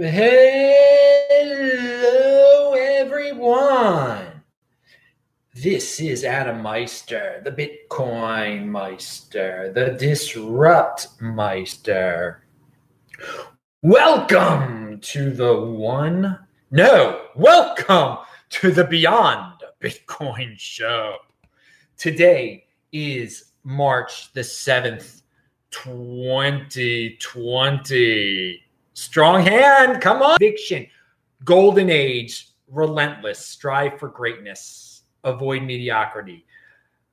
Hello, everyone. This is Adam Meister, the Bitcoin Meister, the Disrupt Meister. Welcome to the one, no, welcome to the Beyond Bitcoin Show. Today is March the 7th, 2020. Strong hand. Come on. Conviction. Golden age. Relentless. Strive for greatness. Avoid mediocrity.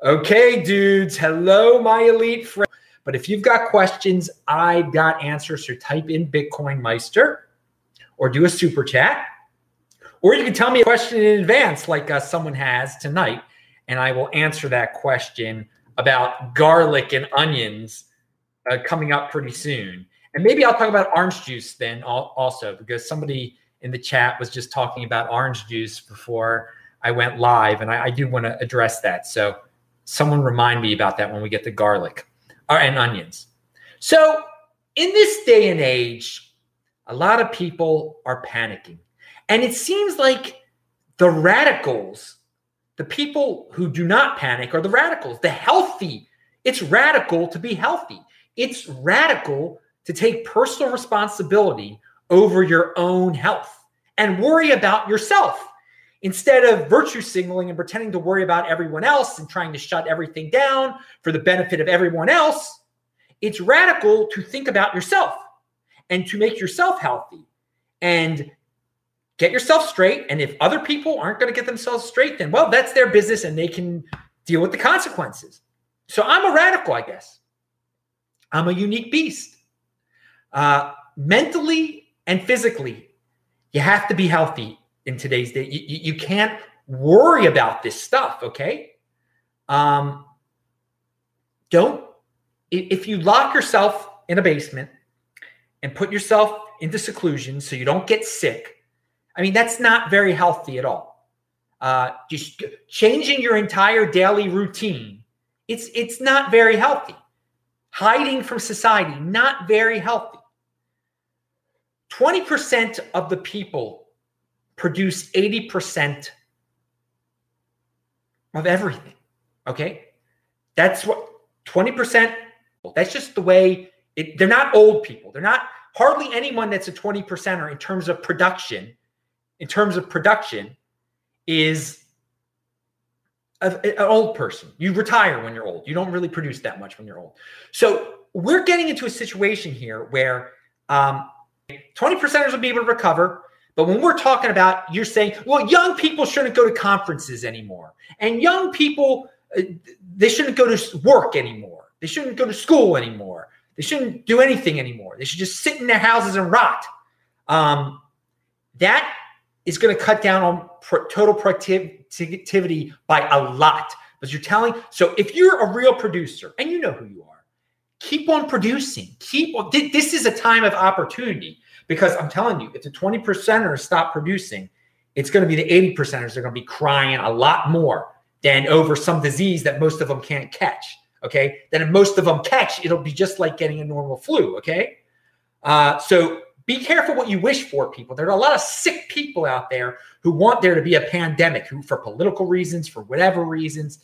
Okay, dudes. Hello, my elite friends. But if you've got questions, I've got answers. So type in Bitcoin Meister or do a super chat. Or you can tell me a question in advance, like uh, someone has tonight, and I will answer that question about garlic and onions uh, coming up pretty soon. And maybe I'll talk about orange juice then also, because somebody in the chat was just talking about orange juice before I went live, and I, I do want to address that. So someone remind me about that when we get the garlic uh, and onions. So in this day and age, a lot of people are panicking. And it seems like the radicals, the people who do not panic, are the radicals, the healthy. It's radical to be healthy. It's radical to take personal responsibility over your own health and worry about yourself instead of virtue signaling and pretending to worry about everyone else and trying to shut everything down for the benefit of everyone else. It's radical to think about yourself and to make yourself healthy and get yourself straight. And if other people aren't going to get themselves straight, then well, that's their business and they can deal with the consequences. So I'm a radical, I guess. I'm a unique beast. Uh, mentally and physically, you have to be healthy in today's day. You, you, you can't worry about this stuff, okay? Um, don't, if you lock yourself in a basement and put yourself into seclusion so you don't get sick, I mean, that's not very healthy at all. Uh, just changing your entire daily routine, it's it's not very healthy. Hiding from society, not very healthy. 20% of the people produce 80% of everything. Okay. That's what 20%, that's just the way it, they're not old people. They're not hardly anyone that's a 20 percenter in terms of production, in terms of production, is an old person. You retire when you're old. You don't really produce that much when you're old. So we're getting into a situation here where um, 20 percenters will be able to recover. But when we're talking about, you're saying, well, young people shouldn't go to conferences anymore. And young people, uh, they shouldn't go to work anymore. They shouldn't go to school anymore. They shouldn't do anything anymore. They should just sit in their houses and rot. Um, that is going to cut down on pro- total productivity by a lot. But you're telling, so if you're a real producer and you know who you are, keep on producing. Keep on. This is a time of opportunity because I'm telling you, if the 20 percenters stop producing, it's going to be the 80 percenters. They're going to be crying a lot more than over some disease that most of them can't catch. Okay. Then if most of them catch, it'll be just like getting a normal flu. Okay. Uh, so be careful what you wish for, people. There are a lot of sick people out there who want there to be a pandemic, who, for political reasons, for whatever reasons,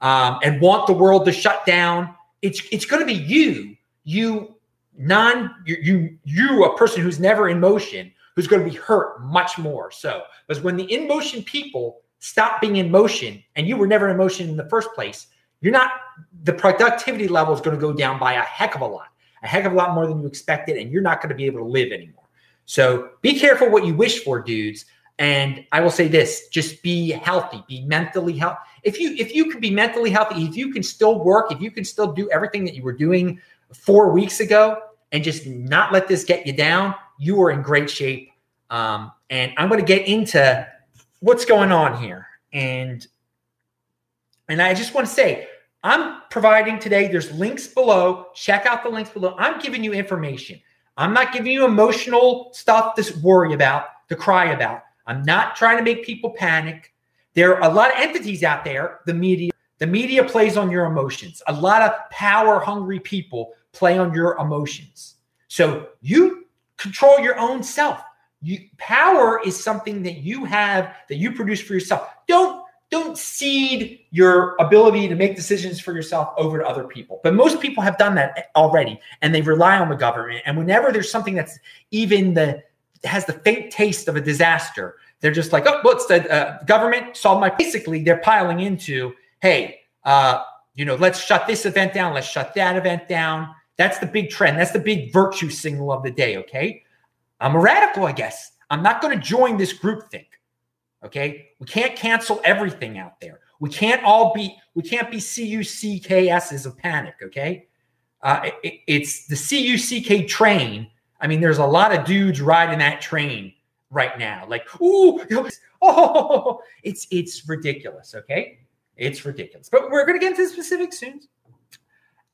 um, and want the world to shut down it's it's going to be you, you non you, you you a person who's never in motion who's going to be hurt much more. So because when the in motion people stop being in motion and you were never in motion in the first place, you're not the productivity level is going to go down by a heck of a lot, a heck of a lot more than you expected, and you're not going to be able to live anymore. So be careful what you wish for, dudes. And I will say this: just be healthy, be mentally healthy. If you if you can be mentally healthy, if you can still work, if you can still do everything that you were doing four weeks ago, and just not let this get you down, you are in great shape. Um, and I'm going to get into what's going on here, and and I just want to say I'm providing today. There's links below. Check out the links below. I'm giving you information. I'm not giving you emotional stuff to worry about, to cry about. I'm not trying to make people panic. There are a lot of entities out there, the media. The media plays on your emotions. A lot of power hungry people play on your emotions. So you control your own self. You power is something that you have that you produce for yourself. Don't don't cede your ability to make decisions for yourself over to other people. But most people have done that already and they rely on the government. And whenever there's something that's even the has the faint taste of a disaster, they're just like, oh, what's the uh, government solve my? Basically, they're piling into, hey, uh, you know, let's shut this event down, let's shut that event down. That's the big trend. That's the big virtue signal of the day. Okay, I'm a radical, I guess. I'm not going to join this group think. Okay. We can't cancel everything out there. We can't all be, we can't be C-U-C-K-S's of panic. Okay. Uh, it, it's the C-U-C-K train. I mean, there's a lot of dudes riding that train right now. Like, ooh, oh, it's, it's ridiculous. Okay. It's ridiculous. But we're going to get into the specifics soon.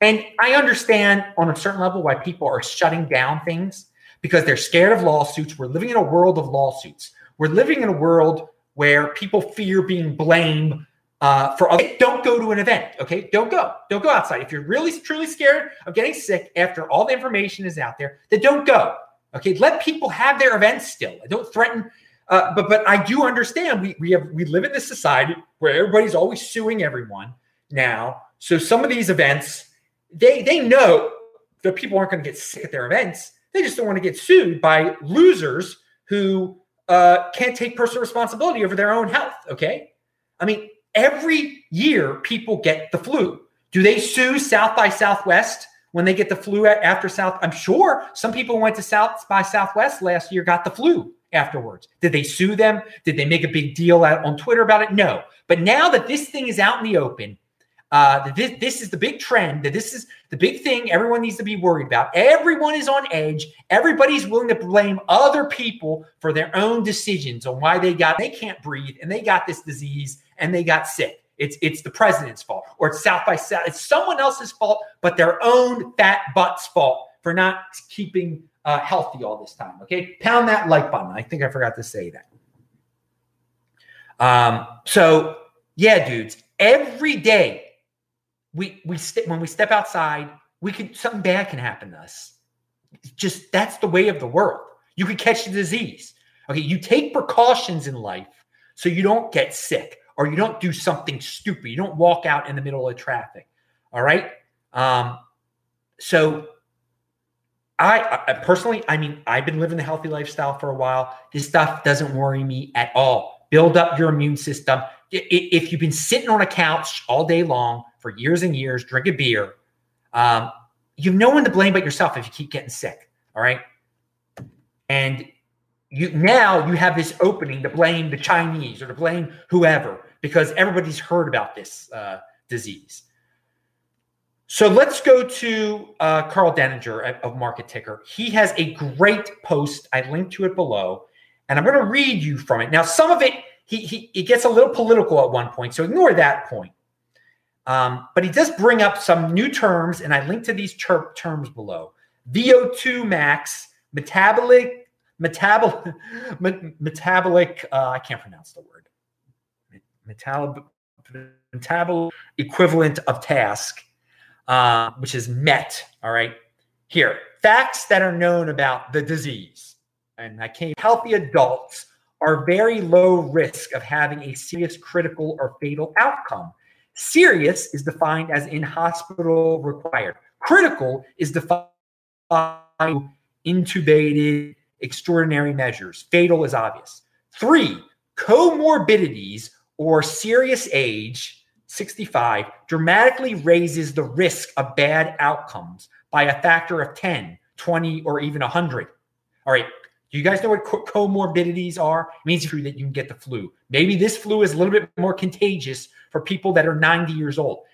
And I understand on a certain level why people are shutting down things because they're scared of lawsuits. We're living in a world of lawsuits. We're living in a world where people fear being blamed uh, for other. Don't go to an event. Okay, don't go. Don't go outside. If you're really truly scared of getting sick after all the information is out there, then don't go. Okay, let people have their events still. Don't threaten. Uh, but but I do understand we we have we live in this society where everybody's always suing everyone now. So some of these events, they they know that people aren't going to get sick at their events. They just don't want to get sued by losers who uh, can't take personal responsibility over their own health. Okay. I mean, every year people get the flu. Do they sue South by Southwest when they get the flu after South? I'm sure some people went to South by Southwest last year, got the flu afterwards. Did they sue them? Did they make a big deal out on Twitter about it? No. But now that this thing is out in the open, uh, this, this is the big trend. That this is the big thing everyone needs to be worried about. Everyone is on edge. Everybody's willing to blame other people for their own decisions on why they got they can't breathe and they got this disease and they got sick. It's it's the president's fault or it's South by South. It's someone else's fault, but their own fat butt's fault for not keeping uh, healthy all this time. Okay, pound that like button. I think I forgot to say that. Um. So yeah, dudes, every day we we when we step outside, we could something bad can happen to us. just that's the way of the world. You could catch the disease. Okay, you take precautions in life so you don't get sick or you don't do something stupid. You don't walk out in the middle of traffic. All right. Um, so I, I, personally, I mean, I've been living the healthy lifestyle for a while. This stuff doesn't worry me at all. Build up your immune system. If you've been sitting on a couch all day long, for years and years, drinking beer, um, you've no one to blame but yourself if you keep getting sick. All right. And you now you have this opening to blame the Chinese or to blame whoever because everybody's heard about this uh, disease. So let's go to uh, Karl Denninger of Market Ticker. He has a great post. I linked to it below, and I'm going to read you from it. Now, some of it he, he he gets a little political at one point, so ignore that point. Um, but he does bring up some new terms, and I link to these ter- terms below. VO2 max, metabolic, metabolic, metabolic. Uh, I can't pronounce the word. Metabolic equivalent of task, uh, which is MET. All right. Here, facts that are known about the disease, and I came. Healthy adults are very low risk of having a serious, critical, or fatal outcome Serious is defined as in hospital required. Critical is defined intubated, extraordinary measures. Fatal is obvious. Three, comorbidities or serious age, 65, dramatically raises the risk of bad outcomes by a factor of 10, 20, or even 100. All right. Do you guys know what co- comorbidities are? It means that you can get the flu. Maybe this flu is a little bit more contagious for people that are 90 years old.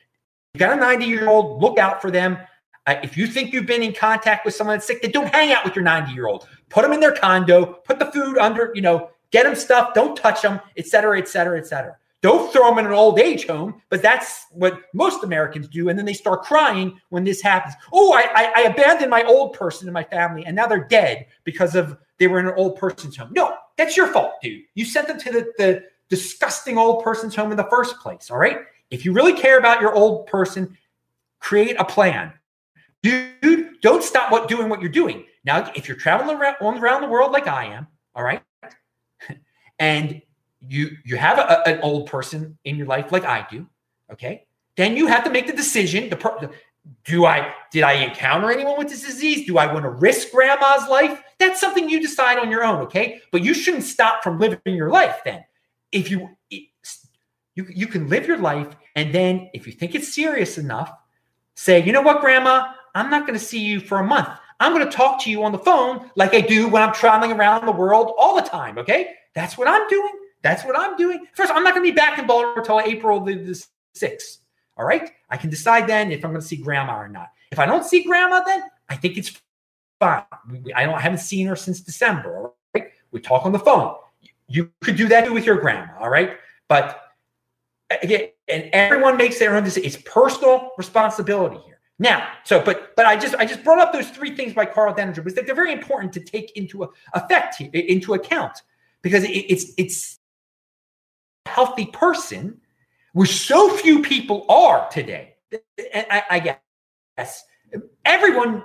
You got a 90 year old, look out for them. Uh, if you think you've been in contact with someone that's sick, then don't hang out with your 90 year old. Put them in their condo, put the food under, you know, get them stuff, don't touch them, et cetera, et cetera, et cetera. Don't throw them in an old age home, but that's what most Americans do. And then they start crying when this happens. Oh, I, I, I abandoned my old person in my family and now they're dead because of they were in an old person's home. No, that's your fault, dude. You sent them to the, the, disgusting old person's home in the first place. All right. If you really care about your old person, create a plan. Dude, don't stop what doing what you're doing. Now, if you're traveling around, around the world like I am, All right. And you you have a, an old person in your life like I do. Okay. Then you have to make the decision. The, do I did I encounter anyone with this disease? Do I want to risk grandma's life? That's something you decide on your own, okay? But you shouldn't stop from living your life then. If you you you can live your life and then if you think it's serious enough, say, "You know what, grandma? I'm not going to see you for a month. I'm going to talk to you on the phone like I do when I'm traveling around the world all the time, okay? That's what I'm doing. That's what I'm doing. First, I'm not going to be back in Baltimore until April the, the 6th. All right. I can decide then if I'm going to see grandma or not. If I don't see grandma, then I think it's fine. I don't I haven't seen her since December. All right. We talk on the phone. You could do that with your grandma. All right. But again, and everyone makes their own decision. It's personal responsibility here. Now, so but but I just I just brought up those three things by Karl Denninger because they're very important to take into effect into account because it, it's it's a healthy person which so few people are today. I, I guess everyone,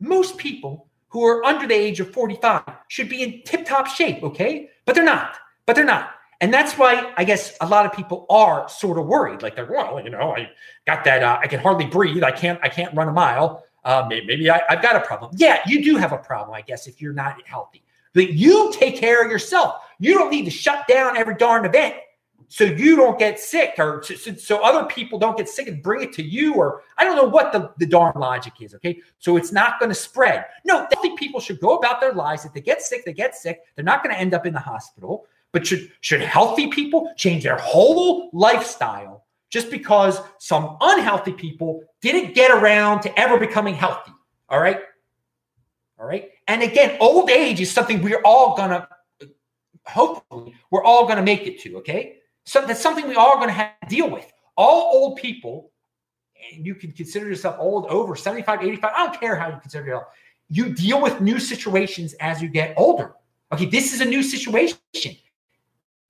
most people who are under the age of 45 should be in tip top shape, okay? But they're not. But they're not. And that's why I guess a lot of people are sort of worried. Like they're, well, you know, I got that. Uh, I can hardly breathe. I can't. I can't run a mile. Uh, maybe, maybe I, I've got a problem. Yeah, you do have a problem, I guess, if you're not healthy. But you take care of yourself. You don't need to shut down every darn event so you don't get sick or so, so, other people don't get sick and bring it to you or i don't know what the, the darn logic is okay? So it's not going to spread. No healthy people should go about their lives. If they get sick they get sick. They're not going to end up in the hospital. But should should healthy people change their whole lifestyle just because some unhealthy people didn't get around to ever becoming healthy? All right? All right and again old age is something we're all gonna hopefully we're all gonna make it to okay so that's something we all to have to deal with. All old people, and you can consider yourself old, over 75, 85, I don't care how you consider yourself. You deal with new situations as you get older. Okay, this is a new situation.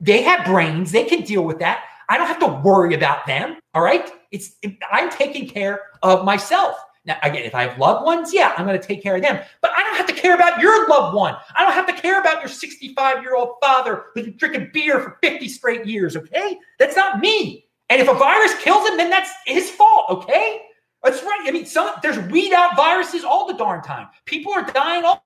They have brains, they can deal with that. I don't have to worry about them. All right. It's I'm taking care of myself. Now, again, if I have loved ones, yeah, I'm going to take care of them. But I don't have to care about your loved one. I don't have to care about your 65 year old father who's been drinking beer for 50 straight years. Okay. That's not me. And if a virus kills him, then that's his fault. Okay. That's right. I mean, some there's weed out viruses all the darn time. People are dying all,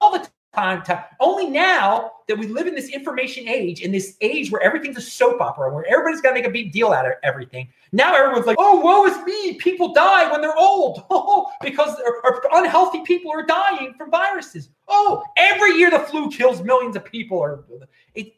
all the time only now that we live in this information age, in this age where everything's a soap opera, where everybody's got to make a big deal out of everything. Now everyone's like, "Oh, woe is me! People die when they're old oh, because unhealthy people are dying from viruses." Oh, every year the flu kills millions of people. Or it,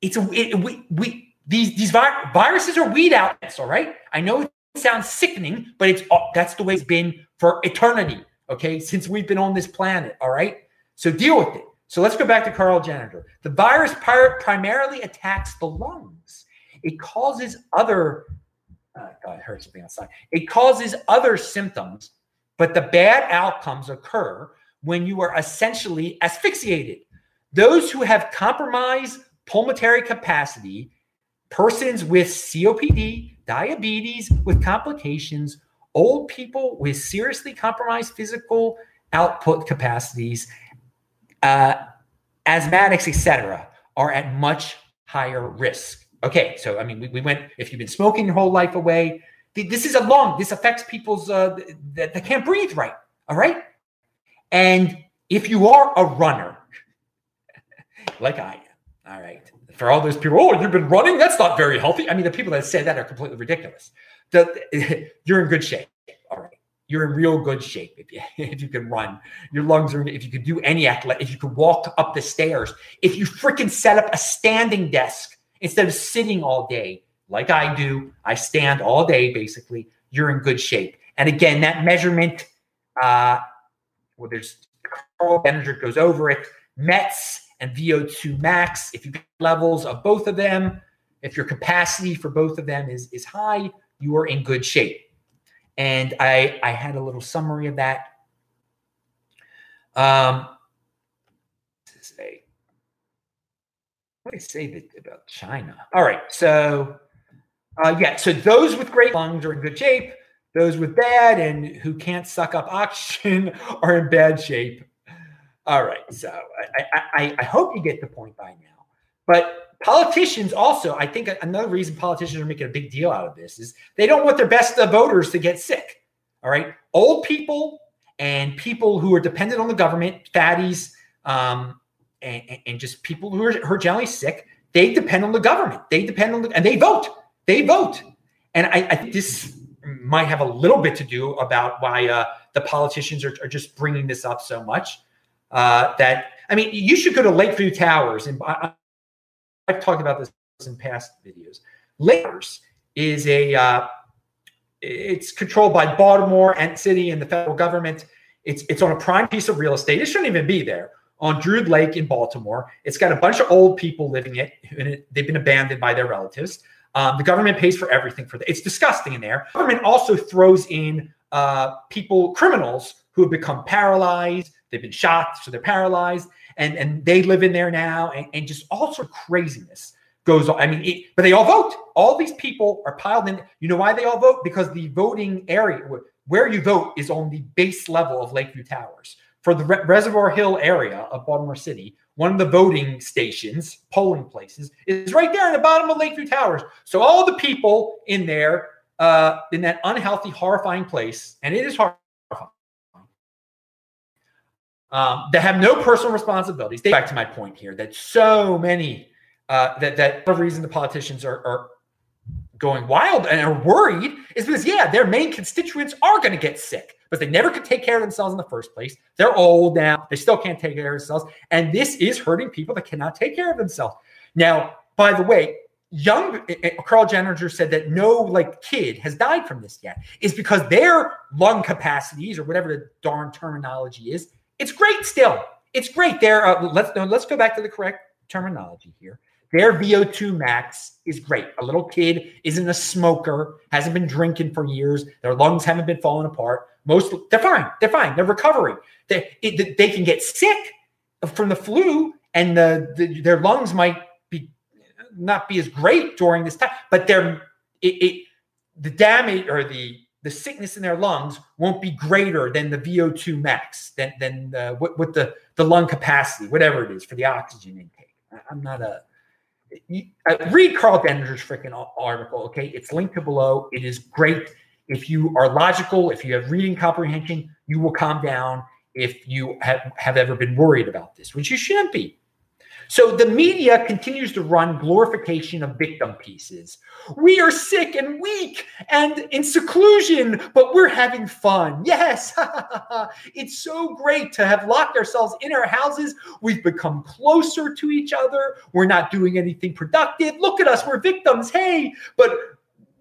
it's a it, we we these these vi- viruses are weed outs. All right, I know it sounds sickening, but it's that's the way it's been for eternity. Okay, since we've been on this planet. All right. So deal with it. So let's go back to Karl Denninger. The virus primarily attacks the lungs. It causes other, uh, God, I heard something outside. It causes other symptoms, but the bad outcomes occur when you are essentially asphyxiated. Those who have compromised pulmonary capacity, persons with COPD, diabetes with complications, old people with seriously compromised physical output capacities, uh, asthmatics, etc., are at much higher risk. Okay, so I mean, we, we, went. If you've been smoking your whole life away, this is a lung. This affects people's uh, that they can't breathe right. All right, and if you are a runner, like I am, all right, for all those people, oh, you've been running. That's not very healthy. I mean, the people that say that are completely ridiculous. The, you're in good shape. You're in real good shape if you if you can run. Your lungs are if you could do any athletic, if you could walk up the stairs, if you freaking set up a standing desk instead of sitting all day, like I do, I stand all day basically, you're in good shape. And again, that measurement, uh, well, there's Karl Denninger goes over it, METs and VO2 max. If you get levels of both of them, if your capacity for both of them is, is high, you are in good shape and I I had a little summary of that. Um, say, what did I say that, about China? All right, so uh, yeah, so those with great lungs are in good shape. Those with bad and who can't suck up oxygen are in bad shape. All right. So I, I, I hope you get the point by now. But politicians also, I think another reason politicians are making a big deal out of this is they don't want their best voters to get sick. All right. Old people and people who are dependent on the government, fatties, um, and, and, just people who are, who are generally sick, they depend on the government. They depend on the, and they vote. They vote. And I, I think this might have a little bit to do about why uh, the politicians are, are, just bringing this up so much. Uh, that I mean, you should go to Lakeview Towers, and I, have talked about this in past videos. Lakers is a uh, it's controlled by Baltimore and city and the federal government. It's it's on a prime piece of real estate. It shouldn't even be there on Druid Lake in Baltimore. It's got a bunch of old people living it, and they've been abandoned by their relatives. Um, the government pays for everything for that. It's disgusting in there. The government also throws in uh, people, criminals who have become paralyzed. They've been shot, so they're paralyzed, and and they live in there now, and, and just all sort of craziness goes on. I mean, it, but they all vote. All these people are piled in. You know why they all vote? Because the voting area where you vote is on the base level of Lakeview Towers. For the Re- Reservoir Hill area of Baltimore City, one of the voting stations, polling places, is right there in the bottom of Lakeview Towers. So all the people in there, uh, in that unhealthy, horrifying place, and it is horrifying, um, that have no personal responsibilities. They, back to my point here that so many uh, that that the reason the politicians are, are going wild and are worried is because yeah, their main constituents are going to get sick but they never could take care of themselves in the first place. They're old now; they still can't take care of themselves, and this is hurting people that cannot take care of themselves. Now, by the way, young eh, eh, Karl Denninger said that no like kid has died from this yet is because their lung capacities or whatever the darn terminology is, it's great still. It's great. There, uh, let's let's go back to the correct terminology here. Their VO2 max is great. A little kid isn't a smoker, hasn't been drinking for years. Their lungs haven't been falling apart. Most they're fine. They're fine. They're recovering. They it, they can get sick from the flu, and the, the, their lungs might be not be as great during this time. But they're it, it the damage or the the sickness in their lungs won't be greater than the VO2 max, than than uh, what, what the the lung capacity, whatever it is for the oxygen intake. I'm not a uh, read Karl Denninger's freaking article. Okay, it's linked to below. It is great. If you are logical, if you have reading comprehension, you will calm down. If you have, have ever been worried about this, which you shouldn't be. So the media continues to run glorification of victim pieces. We are sick and weak and in seclusion, but we're having fun. Yes, it's so great to have locked ourselves in our houses. We've become closer to each other. We're not doing anything productive. Look at us, we're victims. Hey, but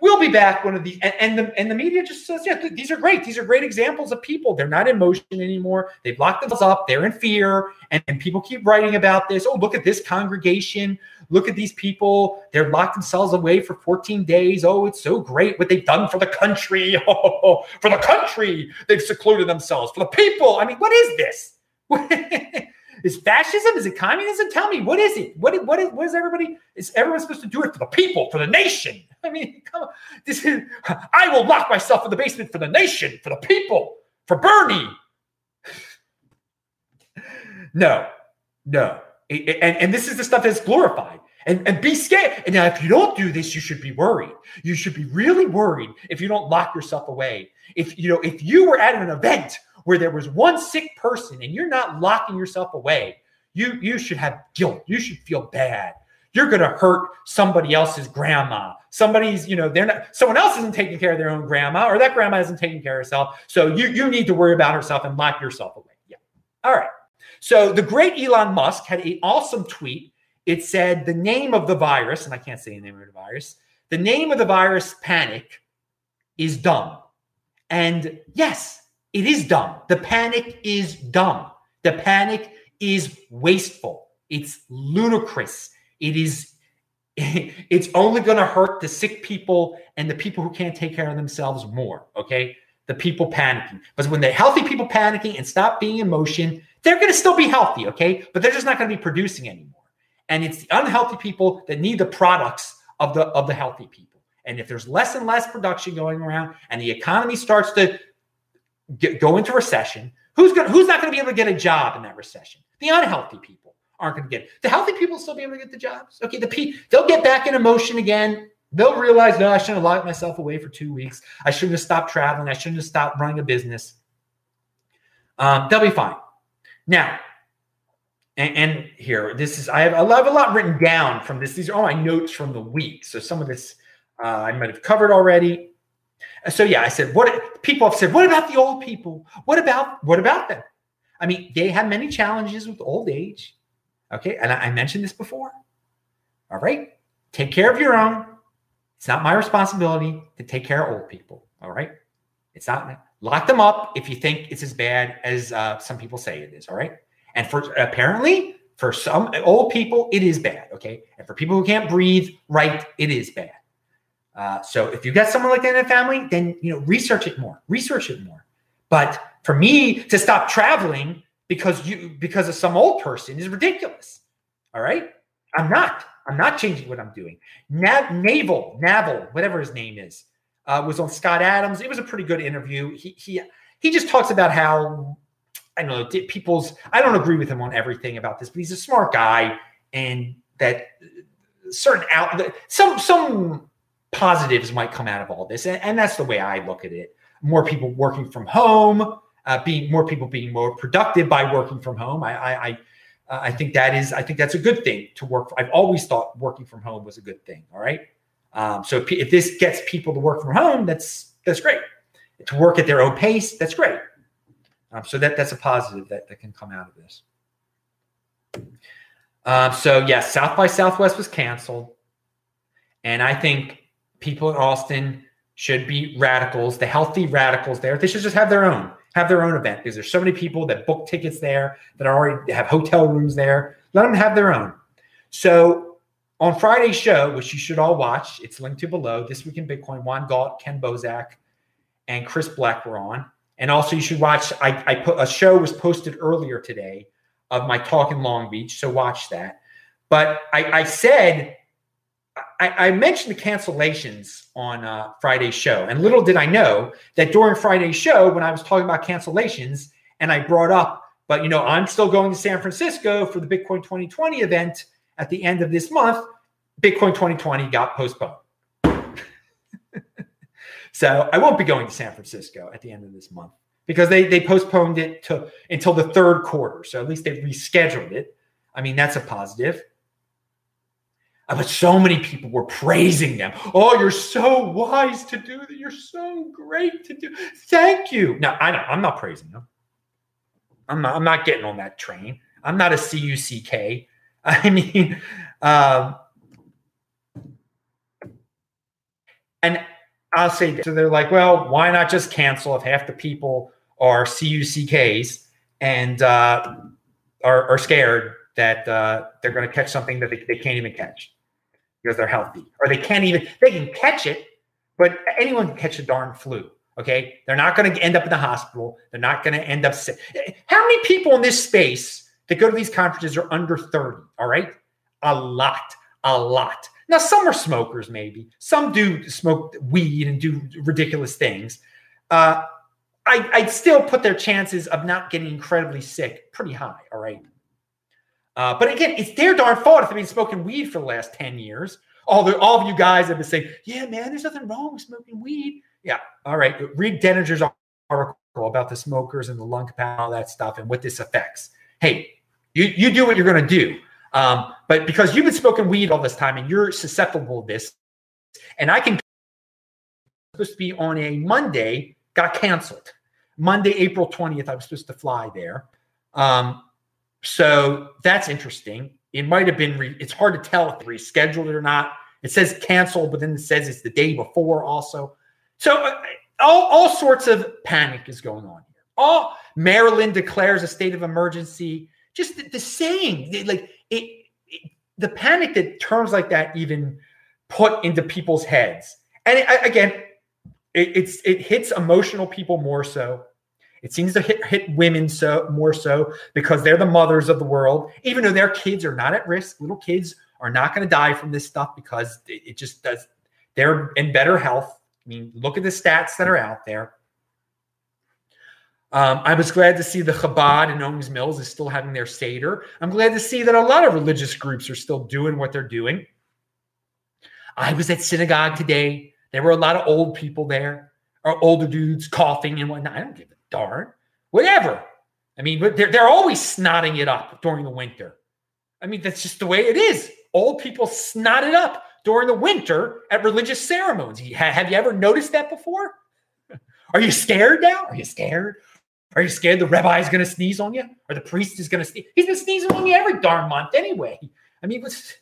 we'll be back one of these and, and, the and the media just says yeah these are great. These are great examples of people. They're not in motion anymore. They've locked themselves up. They're in fear. And, and people keep writing about this. Oh look at this congregation. Look at these people. They're locked themselves away for 14 days. Oh it's so great what they've done for the country. Oh, for the country they've secluded themselves. For the people. I mean what is this Is fascism? Is it communism? Tell me, what is it? What, is, what is everybody? Is everyone supposed to do it for the people, for the nation? I mean, come on. This is, I will lock myself in the basement for the nation, for the people, for Bernie. no, no. And, and this is the stuff that's glorified. And, and be scared. And now, if you don't do this, you should be worried. You should be really worried if you don't lock yourself away. If you know, if you were at an event where there was one sick person and you're not locking yourself away, you you should have guilt. You should feel bad. You're going to hurt somebody else's grandma. Somebody's, you know, they're not. Someone else isn't taking care of their own grandma, or that grandma isn't taking care of herself. So you you need to worry about herself and lock yourself away. Yeah. All right. So the great Elon Musk had an awesome tweet. It said the name of the virus, and I can't say the name of the virus. The name of the virus, panic, is dumb. And yes, it is dumb. The panic is dumb. The panic is wasteful. It's ludicrous. It is it's only going to hurt the sick people and the people who can't take care of themselves more, okay? The people panicking. But when the healthy people panicking and stop being in motion, they're going to still be healthy, okay? But they're just not going to be producing anymore. And it's the unhealthy people that need the products of the of the healthy people. And if there's less and less production going around and the economy starts to get, go into recession, who's going who's not going to be able to get a job in that recession? The unhealthy people aren't going to get it. The healthy people still be able to get the jobs. Okay, the they'll get back in emotion again. They'll realize, no, I shouldn't have locked myself away for two weeks. I shouldn't have stopped traveling. I shouldn't have stopped running a business. Um, they'll be fine. Now, and, and, here, this is I have, I have a lot written down from this. These are all my notes from the week. So some of this uh, I might have covered already. So yeah, I said, what people have said, what about the old people? What about what about them? I mean, they have many challenges with old age. Okay, and I, I mentioned this before. All right, take care of your own. It's not my responsibility to take care of old people. All right, it's not lock them up if you think it's as bad as uh, some people say it is. All right, and for apparently for some old people it is bad. Okay, and for people who can't breathe right, it is bad. Uh, so if you've got someone like that in the family, then you know research it more, research it more. But for me to stop traveling because you because of some old person is ridiculous. All right, I'm not. I'm not changing what I'm doing. Nav- Naval, Naval, whatever his name is, uh, was on Scott Adams. It was a pretty good interview. He he he just talks about how I know people's. I don't agree with him on everything about this, but he's a smart guy, and that certain out some some positives might come out of all this. And, and that's the way I look at it. More people working from home, uh, being more people being more productive by working from home. I, I, I, I think that is, I think that's a good thing to work. For. I've always thought working from home was a good thing. All right. Um, so if, if this gets people to work from home, that's that's great. To work at their own pace, that's great. Um, so that that's a positive that, that can come out of this. Um, so yes, South by Southwest was canceled, and I think people in Austin should be radicals, the healthy radicals there. They should just have their own, have their own event because there's so many people that book tickets there that are already have hotel rooms there. Let them have their own. So on Friday's show, which you should all watch, it's linked to below. This week in Bitcoin, Juan Galt, Ken Bozak, and Chris Black were on. And also, you should watch. I, I put a show was posted earlier today of my talk in Long Beach, so watch that. But I, I said I, I, mentioned the cancellations on uh, Friday's show, and little did I know that during Friday's show, when I was talking about cancellations, and I brought up, but you know, I'm still going to San Francisco for the Bitcoin 2020 event at the end of this month. Bitcoin 2020 got postponed, so I won't be going to San Francisco at the end of this month because they they postponed it to until the third quarter. So at least they rescheduled it. I mean, that's a positive. Uh, but so many people were praising them. Oh, you're so wise to do that. You're so great to do. Thank you. Now, I know I'm not praising them. I'm not, I'm not getting on that train. I'm not a CUCK. I mean, um, and I'll say this. So they're like, well, why not just cancel if half the people are CUCKs and uh, are, are scared that uh, they're going to catch something that they, they can't even catch because they're healthy, or they can't even they can catch it, but anyone can catch a darn flu. Okay, they're not going to end up in the hospital. They're not going to end up sick. How many people in this space that go to these conferences are under thirty? All right, a lot, a lot. Now, some are smokers, maybe. Some do smoke weed and do ridiculous things. Uh, I, I'd still put their chances of not getting incredibly sick pretty high. All right. Uh, but again, it's their darn fault if they've been smoking weed for the last 10 years. All the all of you guys have been saying, yeah, man, there's nothing wrong with smoking weed. Yeah. All right. Read Denninger's article about the smokers and the lung capacity, all that stuff, and what this affects. Hey, you, you do what you're going to do. Um, but because you've been smoking weed all this time and you're susceptible to this, and I can supposed to be on a Monday, got canceled. Monday, April 20th, I was supposed to fly there. Um, so that's interesting. It might have been, re- it's hard to tell if they rescheduled it or not. It says cancel, but then it says it's the day before also. So uh, all, all sorts of panic is going on here. All Maryland declares a state of emergency. Just the, the saying, like it, it, the panic that terms like that even put into people's heads. And it, again, it, it's it hits emotional people more so it seems to hit, hit women so more so because they're the mothers of the world, even though their kids are not at risk. Little kids are not going to die from this stuff because it, it just does. They're in better health. I mean, look at the stats that are out there. Um, I was glad to see the Chabad in Owings Mills is still having their Seder. I'm glad to see that a lot of religious groups are still doing what they're doing. I was at synagogue today. There were a lot of old people there, or older dudes coughing and whatnot. I don't give darn. Whatever. I mean, they're, they're always snotting it up during the winter. I mean, that's just the way it is. Old people snot it up during the winter at religious ceremonies. Have you ever noticed that before? Are you scared now? Are you scared? Are you scared the rabbi is going to sneeze on you or the priest is going to sneeze? He's been sneezing on you every darn month anyway. I mean, what's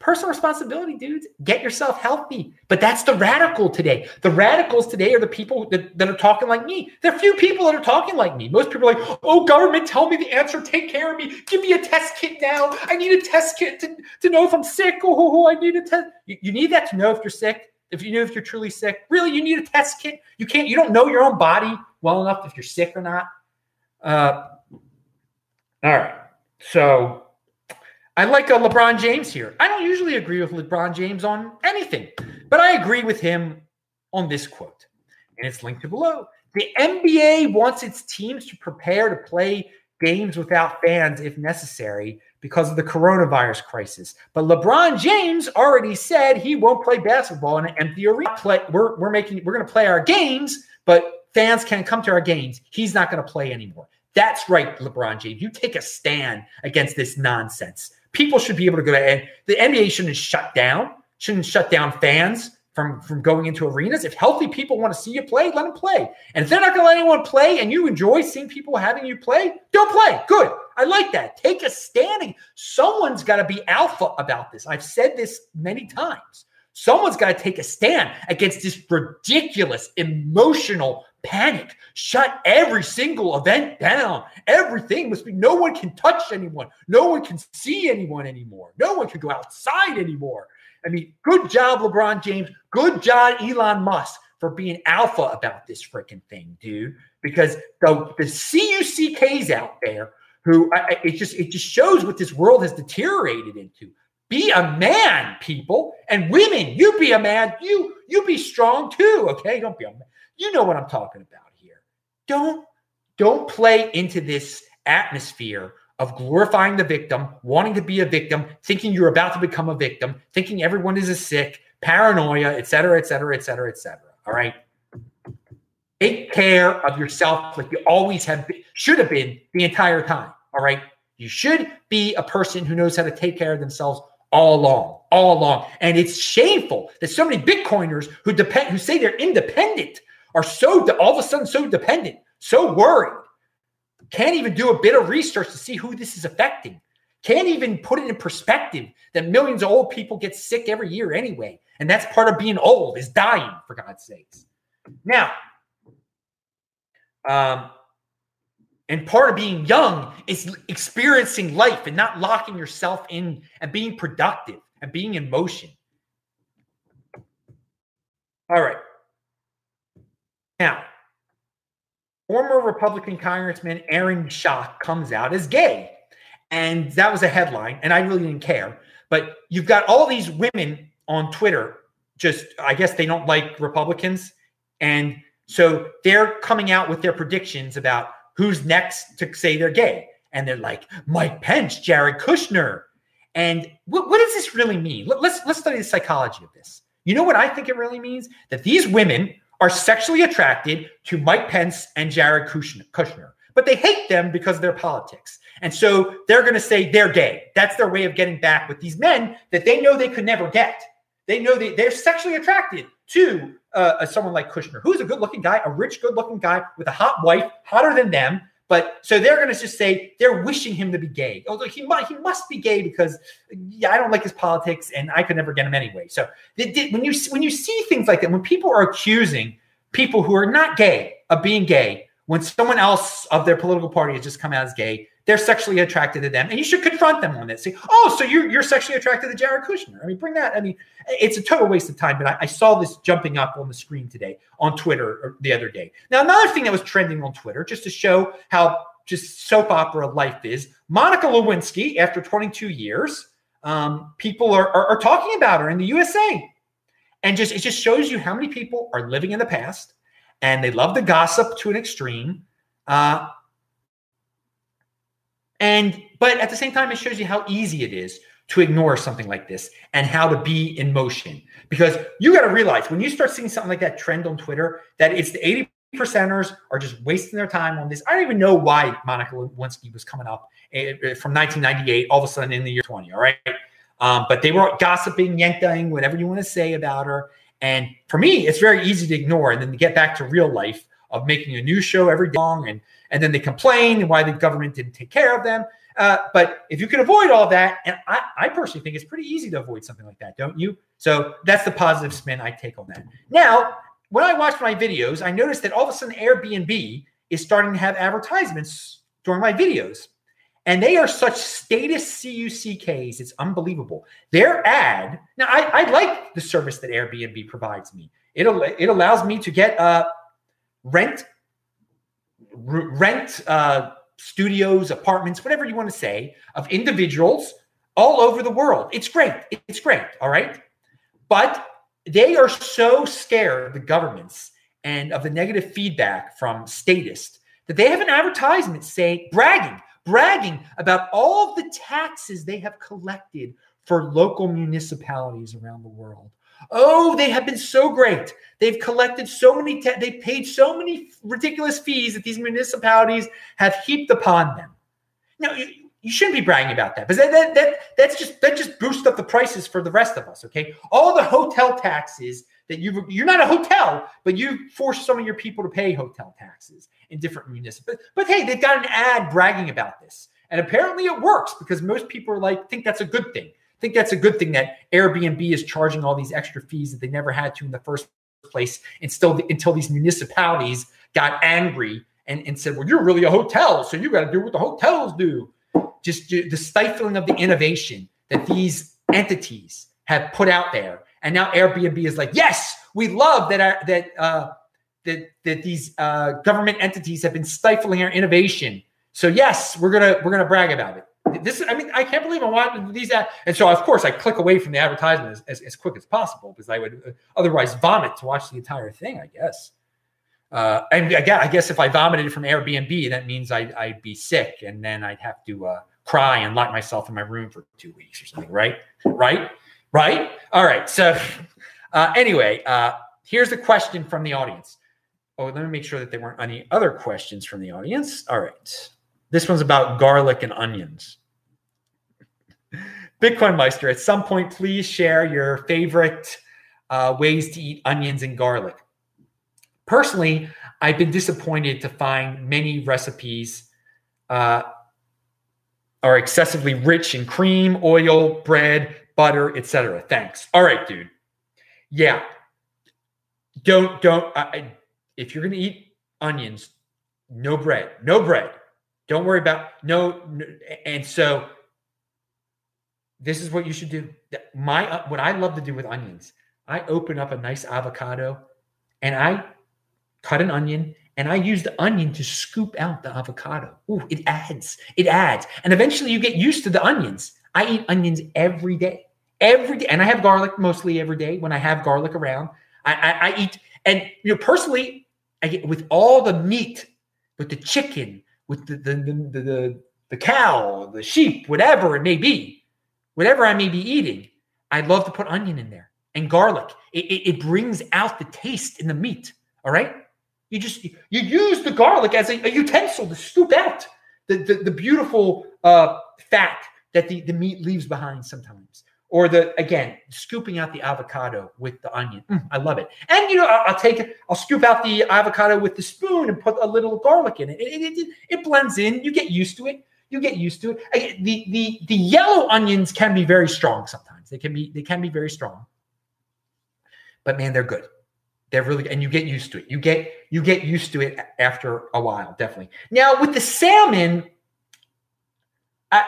personal responsibility, dudes? Get yourself healthy. But that's the radical today. The radicals today are the people that, that are talking like me. There are few people that are talking like me. Most people are like, oh, government, tell me the answer. Take care of me. Give me a test kit now. I need a test kit to, to know if I'm sick. Oh, oh, oh I need a test. You, you need that to know if you're sick. If you know if you're truly sick, really, you need a test kit. You can't, you don't know your own body well enough if you're sick or not. Uh, all right. So I like a LeBron James here. I don't usually agree with LeBron James on anything, but I agree with him on this quote. And it's linked to below. The NBA wants its teams to prepare to play games without fans if necessary because of the coronavirus crisis. But LeBron James already said he won't play basketball in an empty arena. Play, we're, we're making we're going to play our games, but fans can't come to our games. He's not going to play anymore. That's right, LeBron James. You take a stand against this nonsense. People should be able to go to and the NBA shouldn't shut down, shouldn't shut down fans from, from going into arenas. If healthy people want to see you play, let them play. And if they're not going to let anyone play and you enjoy seeing people having you play, don't play. Good. I like that. Take a standing. Someone's got to be alpha about this. I've said this many times. Someone's got to take a stand against this ridiculous emotional panic. Shut every single event down. Everything must be, no one can touch anyone. No one can see anyone anymore. No one can go outside anymore. I mean, good job, LeBron James. Good job, Elon Musk, for being alpha about this freaking thing, dude. Because the, the CUCKs out there who I, it just it just shows what this world has deteriorated into. Be a man, people, and women. You be a man. You you be strong too. Okay, don't be a man. You know what I'm talking about here. Don't don't play into this atmosphere of glorifying the victim, wanting to be a victim, thinking you're about to become a victim, thinking everyone is a sick, paranoia, et cetera, et cetera, et cetera, et cetera. All right. Take care of yourself like you always have been, should have been the entire time. All right. You should be a person who knows how to take care of themselves all along, all along. And it's shameful that so many Bitcoiners who depend, who say they're independent, are so all of a sudden so dependent, so worried, can't even do a bit of research to see who this is affecting. Can't even put it in perspective that millions of old people get sick every year anyway. And that's part of being old is dying, for God's sakes. Now, um, and part of being young is experiencing life and not locking yourself in and being productive and being in motion. All right. Now, former Republican Congressman Aaron Schock comes out as gay. And that was a headline, and I really didn't care. But you've got all these women on Twitter, just, I guess they don't like Republicans. And so they're coming out with their predictions about who's next to say they're gay. And they're like, Mike Pence, Jared Kushner. And what, what does this really mean? Let, let's let's study the psychology of this. You know what I think it really means? That these women are sexually attracted to Mike Pence and Jared Kushner, but they hate them because of their politics. And so they're going to say they're gay. That's their way of getting back with these men that they know they could never get. They know they, they're sexually attracted to uh, someone like Kushner, who's a good looking guy, a rich, good looking guy with a hot wife, hotter than them. But so they're going to just say they're wishing him to be gay. Although he might, he must be gay because yeah, I don't like his politics and I could never get him anyway. So they, when you when you see things like that, when people are accusing people who are not gay of being gay, when someone else of their political party has just come out as gay, they're sexually attracted to them, and you should confront them on that. Say, "Oh, so you're you're sexually attracted to Jared Kushner?" I mean, bring that. I mean, it's a total waste of time. But I, I saw this jumping up on the screen today on Twitter the other day. Now, another thing that was trending on Twitter, just to show how just soap opera life is, Monica Lewinsky, after 22 years, um, people are, are, are talking about her in the USA, and just it just shows you how many people are living in the past and they love to gossip to an extreme. Uh, and but at the same time, it shows you how easy it is to ignore something like this and how to be in motion. Because you got to realize when you start seeing something like that trend on Twitter, that it's the 80 percenters are just wasting their time on this. I don't even know why Monica Lewinsky was coming up eh, eh, from 1998 all of a sudden in the year 20. All right. Um, but they were gossiping, yanking, whatever you want to say about her. And for me, it's very easy to ignore and then to get back to real life of making a new show every day long and and then they complain why the government didn't take care of them. Uh, but if you can avoid all that, and I, I personally think it's pretty easy to avoid something like that, don't you? So that's the positive spin I take on that. Now, when I watch my videos, I noticed that all of a sudden Airbnb is starting to have advertisements during my videos. And they are such status CUCKs. It's unbelievable. Their ad, now I, I like the service that Airbnb provides me. It, it allows me to get uh, rent, rent uh, studios, apartments, whatever you want to say, of individuals all over the world. It's great. It's great. All right. But they are so scared of the governments and of the negative feedback from statists that they have an advertisement saying, bragging, bragging about all the taxes they have collected for local municipalities around the world. Oh, they have been so great. They've collected so many, ta- they've paid so many ridiculous fees that these municipalities have heaped upon them. Now, you, you shouldn't be bragging about that, because that, that, that, that's just that just boosts up the prices for the rest of us. Okay, all the hotel taxes that you you're not a hotel, but you force some of your people to pay hotel taxes in different municipalities. But, but hey, they've got an ad bragging about this, and apparently it works because most people are like think that's a good thing think that's a good thing that Airbnb is charging all these extra fees that they never had to in the first place and still until these municipalities got angry and, and said, well, you're really a hotel, so you got to do what the hotels do. Just the stifling of the innovation that these entities have put out there. And now Airbnb is like, yes, we love that our, that uh, that that these uh, government entities have been stifling our innovation. So yes, we're gonna we're gonna brag about it this i mean i can't believe i'm watching these ad- and so of course i click away from the advertisement as, as, as, quick as possible because i would uh, otherwise vomit to watch the entire thing i guess. Uh, and again i guess if i vomited from airbnb that means I, i'd be sick and then i'd have to uh, cry and lock myself in my room for two weeks or something right? Right? Right? All right so uh, anyway uh, here's a question from the audience. Oh let me make sure that there weren't any other questions from the audience. All right this one's about garlic and onions. Bitcoin Meister, at some point, please share your favorite uh, ways to eat onions and garlic. Personally, I've been disappointed to find many recipes uh, are excessively rich in cream, oil, bread, butter, etc. Thanks. All right, dude. Yeah. Don't don't. I, if you're gonna eat onions, no bread, no bread. Don't worry about no, and so this is what you should do. My uh, what I love to do with onions, I open up a nice avocado and I cut an onion and I use the onion to scoop out the avocado. Ooh, it adds, it adds. And eventually you get used to the onions. I eat onions every day, every day. And I have garlic mostly every day when I have garlic around. I, I, I eat, and you know, personally, I get with all the meat, with the chicken, with the the, the, the, the cow, the sheep, whatever it may be, whatever I may be eating, I'd love to put onion in there and garlic. It, it, it brings out the taste in the meat. All right. You just you use the garlic as a, a utensil to scoop out the, the, the beautiful uh, fat that the, the meat leaves behind sometimes or the again scooping out the avocado with the onion. Mm, i love it. And you know I'll, I'll, take it i'll scoop out the avocado with the spoon and put a little garlic in it. It, it, it, it blends in. You get used to it. You get used to it. I, the the the yellow onions can be very strong sometimes. They can be they can be very strong. But man they're good. They're really and you get used to it. You get you get used to it after a while definitely. Now with the salmon I,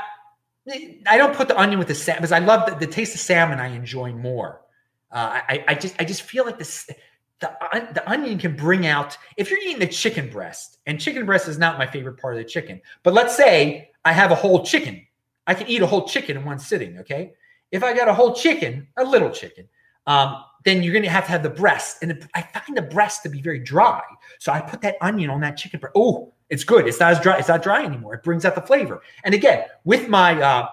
I don't put the onion with the salmon because I love the, the taste of salmon. I enjoy more. Uh, I, I just I just feel like this the the onion can bring out if you're eating the chicken breast and chicken breast is not my favorite part of the chicken. But let's say I have a whole chicken, I can eat a whole chicken in one sitting. Okay, if I got a whole chicken, a little chicken, um, then you're going to have to have the breast. And I find the breast to be very dry. So I put that onion on that chicken breast. Oh, it's good. It's not as dry. It's not dry anymore. It brings out the flavor. And again, with my uh,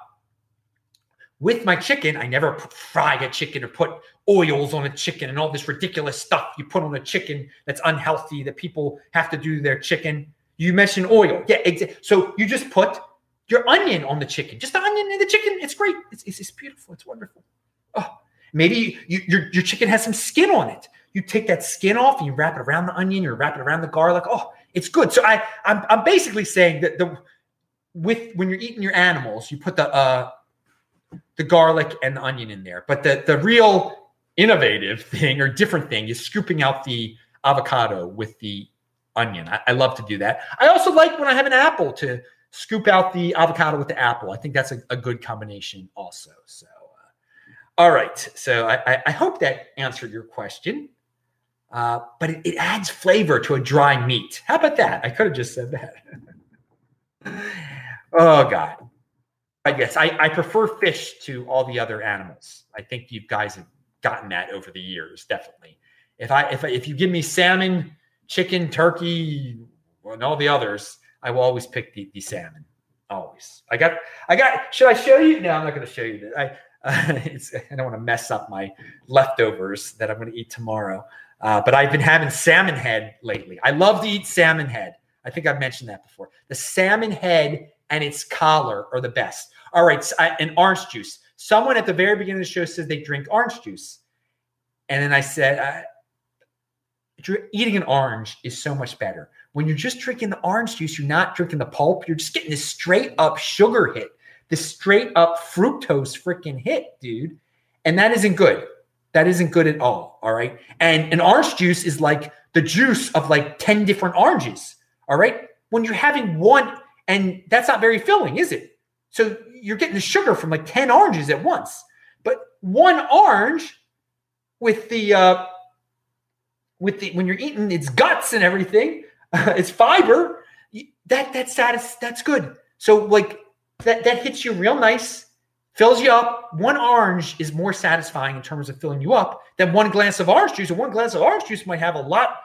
with my chicken, I never fry a chicken or put oils on a chicken and all this ridiculous stuff you put on a chicken that's unhealthy that people have to do their chicken. You mentioned oil. Yeah, exa- so you just put your onion on the chicken, just the onion in the chicken. It's great. It's, it's, it's beautiful. It's wonderful. Oh, maybe you, your, your chicken has some skin on it. You take that skin off and you wrap it around the onion, you wrap it around the garlic. Oh, it's good. So I, I'm, I'm basically saying that the with when you're eating your animals, you put the uh, the garlic and the onion in there. But the the real innovative thing or different thing is scooping out the avocado with the onion. I, I, love to do that. I also like when I have an apple to scoop out the avocado with the apple. I think that's a, a good combination also. So, uh, all right. So I, I, hope that answered your question. Uh, but it, it adds flavor to a dry meat. How about that? I could have just said that. oh God. I guess I, I prefer fish to all the other animals. I think you guys have gotten that over the years, definitely. If I if if you give me salmon, chicken, turkey, and all the others, I will always pick the, the salmon. Always. I got I got. Should I show you? No, I'm not going to show you that. I uh, I don't want to mess up my leftovers that I'm going to eat tomorrow. Uh, but I've been having salmon head lately. I love to eat salmon head. I think I've mentioned that before. The salmon head and its collar are the best. All right, so I, and orange juice. Someone at the very beginning of the show says they drink orange juice, and then I said, uh, eating an orange is so much better. When you're just drinking the orange juice, you're not drinking the pulp. You're just getting this straight up sugar hit, this straight up fructose freaking hit, dude. And that isn't good. That isn't good at all. All right. And an orange juice is like the juice of like 10 different oranges. All right. When you're having one, and that's not very filling, is it? So you're getting the sugar from like 10 oranges at once. But one orange with the, uh, with the, when you're eating its guts and everything, uh, its fiber, that, that's, satis- that's good. So like that, that hits you real nice fills you up. One orange is more satisfying in terms of filling you up than one glass of orange juice. And one glass of orange juice might have a lot,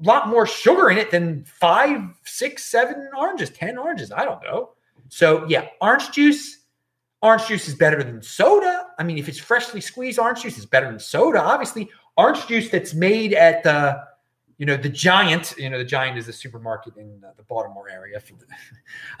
lot more sugar in it than five, six, seven oranges, ten oranges. I don't know. So yeah, orange juice. Orange juice is better than soda. I mean, if it's freshly squeezed orange juice, is better than soda. Obviously, orange juice that's made at the, you know, the Giant. You know, the Giant is a supermarket in the Baltimore area.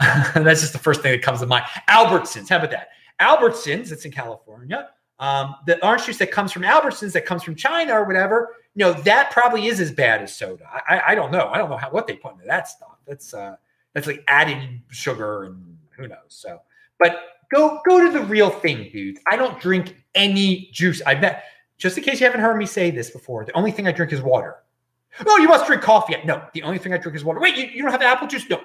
that's just the first thing that comes to mind. Albertsons. How about that? Albertsons, it's in California. Um, the orange juice that comes from Albertsons, that comes from China or whatever, you know, that probably is as bad as soda. I, I don't know. I don't know how what they put into that stuff. That's uh, that's like added sugar and who knows. So, but go go to the real thing, dude. I don't drink any juice. I bet. just in case you haven't heard me say this before. The only thing I drink is water. Oh, you must drink coffee. No, the only thing I drink is water. Wait, you, you don't have apple juice? No.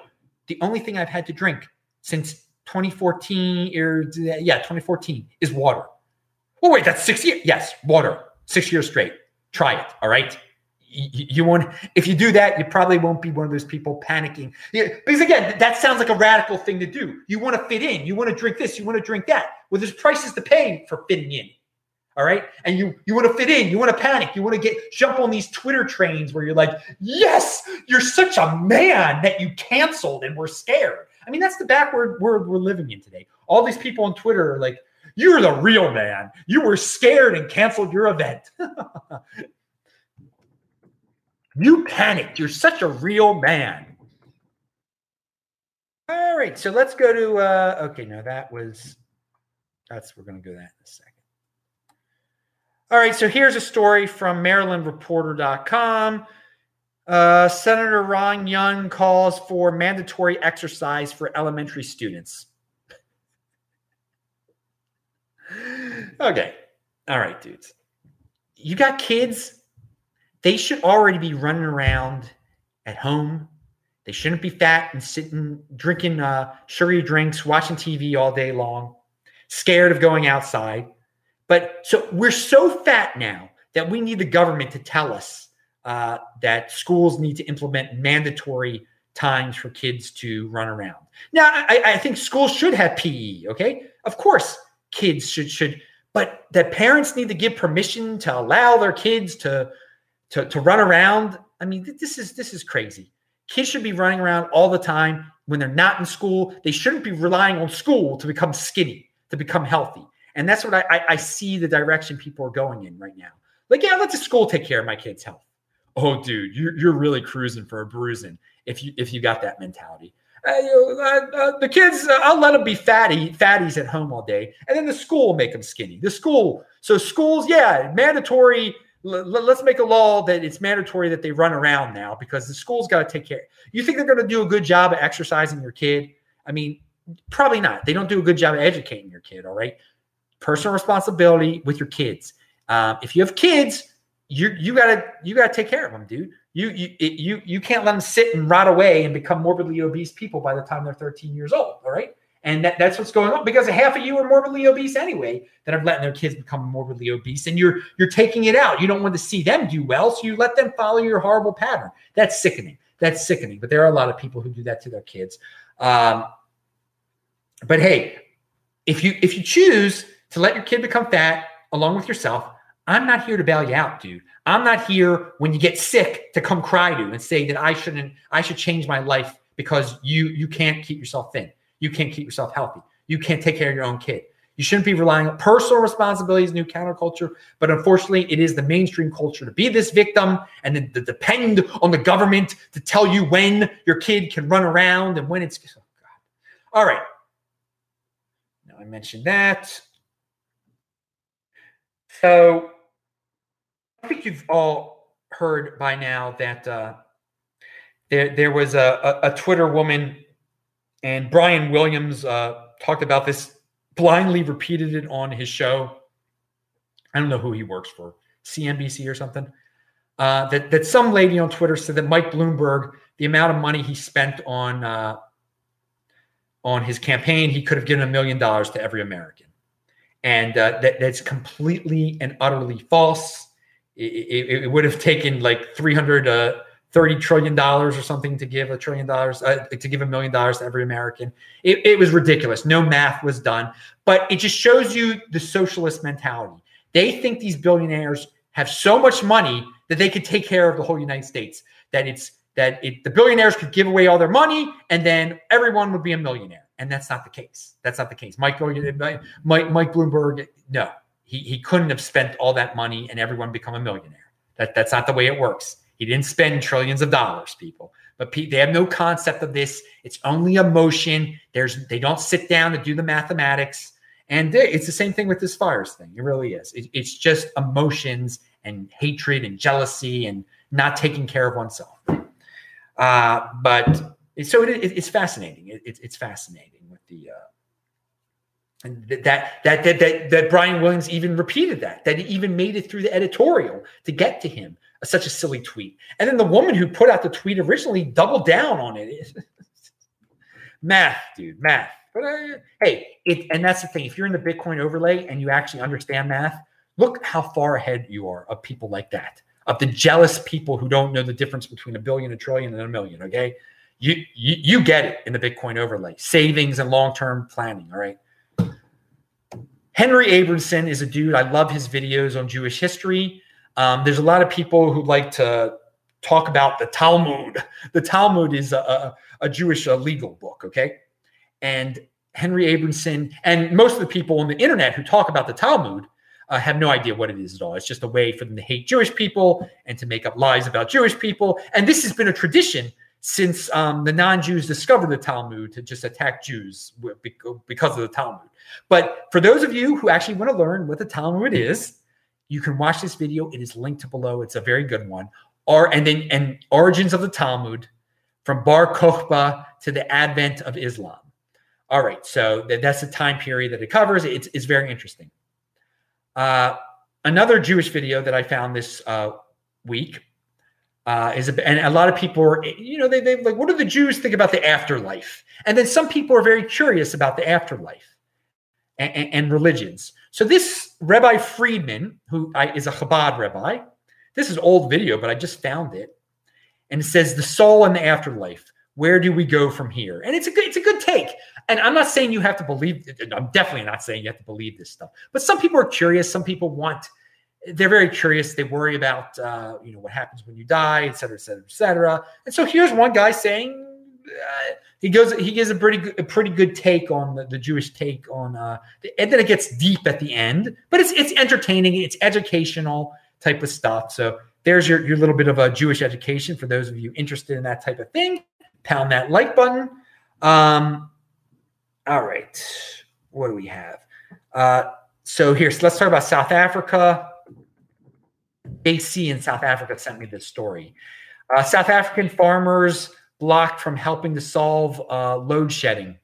The only thing I've had to drink since 2014 or yeah, 2014 is water. Oh wait, that's six years. Yes, water, six years straight. Try it. All right. You, you want if you do that, you probably won't be one of those people panicking. Yeah, because again, that sounds like a radical thing to do. You want to fit in. You want to drink this. You want to drink that. Well, there's prices to pay for fitting in. All right. And you you want to fit in, you want to panic, you want to get jump on these Twitter trains where you're like, yes, you're such a man that you canceled and we're scared. I mean, that's the backward world we're living in today. All these people on Twitter are like, you're the real man. You were scared and canceled your event. you panicked. You're such a real man. All right, so let's go to uh okay, no, that was that's we're gonna go that in a second. All right, so here's a story from MarylandReporter.com. Uh, Senator Ron Young calls for mandatory exercise for elementary students. okay. All right, dudes. You got kids. They should already be running around at home. They shouldn't be fat and sitting, drinking uh, sugary drinks, watching TV all day long, scared of going outside. But so we're so fat now that we need the government to tell us uh, that schools need to implement mandatory times for kids to run around. Now, I, I think schools should have PE. Okay, of course, kids should should but that parents need to give permission to allow their kids to to, to run around. I mean, this is this is crazy. Kids should be running around all the time when they're not in school. They shouldn't be relying on school to become skinny, to become healthy. And that's what I, I, I see the direction people are going in right now. Like, yeah, let the school take care of my kid's health. Oh, dude, you're, you're really cruising for a bruising if you if you got that mentality. Uh, uh, uh, the kids, uh, I'll let them be fatty, fatties at home all day, and then the school will make them skinny. The school, so schools, yeah, mandatory. L- let's make a law that it's mandatory that they run around now because the school's got to take care. You think they're going to do a good job of exercising your kid? I mean, probably not. They don't do a good job of educating your kid. All right, personal responsibility with your kids. Um, if you have kids, you you gotta you gotta take care of them, dude. You you you you can't let them sit and rot away and become morbidly obese people by the time they're 13 years old. All right. And that, that's what's going on because half of you are morbidly obese anyway that are letting their kids become morbidly obese and you're you're taking it out. You don't want to see them do well, so you let them follow your horrible pattern. That's sickening. That's sickening. But there are a lot of people who do that to their kids. Um, but hey, if you if you choose to let your kid become fat along with yourself, I'm not here to bail you out, dude. I'm not here when you get sick to come cry to and say that I shouldn't, I should change my life because you you can't keep yourself thin. You can't keep yourself healthy. You can't take care of your own kid. You shouldn't be relying on personal responsibilities, new counterculture. But unfortunately, it is the mainstream culture to be this victim and then to depend on the government to tell you when your kid can run around and when it's. Oh God. All right. Now I mentioned that. So I think you've all heard by now that uh, there there was a, a, a, Twitter woman, and Brian Williams uh, talked about this, blindly repeated it on his show. I don't know who he works for, CNBC or something. Uh, that that some lady on Twitter said that Mike Bloomberg, the amount of money he spent on uh, on his campaign, he could have given a million dollars to every American, and uh, that that's completely and utterly false it, it, would have taken like 330 uh, trillion dollars or something to give a trillion dollars uh, to give a million dollars to every American. It, it was ridiculous. No math was done, but it just shows you the socialist mentality. They think these billionaires have so much money that they could take care of the whole United States. That it's that it, the billionaires could give away all their money and then everyone would be a millionaire. And that's not the case. That's not the case. Mike, Mike, Mike Bloomberg, no, he, he couldn't have spent all that money and everyone become a millionaire. That, that's not the way it works. He didn't spend trillions of dollars, people. But they have no concept of this. It's only emotion. There's they don't sit down to do the mathematics. And it's the same thing with this fires thing. It really is. It, it's just emotions and hatred and jealousy and not taking care of oneself. Uh, but so it, it's fascinating. It, it's fascinating with the uh, and that, that that that that Brian Williams even repeated that that he even made it through the editorial to get to him such a silly tweet. And then the woman who put out the tweet originally doubled down on it. Math dude math. But uh, hey it and that's the thing. If you're in the bitcoin overlay and you actually understand math look how far ahead you are of people like that of the jealous people who don't know the difference between a billion a trillion and a million okay? You you, you get it in the bitcoin overlay savings and long-term planning all right Henry Abramson is a dude. I love his videos on Jewish history. Um, there's a lot of people who like to talk about the Talmud. The Talmud is a, a, Jewish uh, legal book, okay? And Henry Abramson and most of the people on the internet who talk about the Talmud uh, have no idea what it is at all. It's just a way for them to hate Jewish people and to make up lies about Jewish people. And this has been a tradition since um, the non-Jews discovered the Talmud to just attack Jews because of the Talmud. But for those of you who actually want to learn what the Talmud is, you can watch this video. It is linked below. It's a very good one. Or and then and origins of the Talmud from Bar Kokhba to the advent of Islam. All right, so that's the time period that it covers. It's, it's very interesting. Uh, another Jewish video that I found this uh, week uh, is a, and a lot of people are, you know, they, they like, what do the Jews think about the afterlife? And then some people are very curious about the afterlife and, and, religions. So this Rabbi Friedman, who is a Chabad rabbi, this is old video, but I just found it. And it says the soul and the afterlife. where do we go from here? And it's a good, it's a good take. And I'm not saying you have to believe. I'm definitely not saying you have to believe this stuff. But some people are curious. Some people want. They're very curious. They worry about, uh, you know, what happens when you die, et cetera, et cetera, et cetera. And so here's one guy saying, uh, he goes, he gives a pretty, good, a pretty good take on the, the Jewish take on, uh, and then it gets deep at the end. But it's it's entertaining. It's educational type of stuff. So there's your your little bit of a Jewish education for those of you interested in that type of thing pound that like button. Um, all right. What do we have? Uh, so here, so let's talk about South Africa. AC in South Africa sent me this story. Uh, South African farmers blocked from helping to solve uh, load shedding.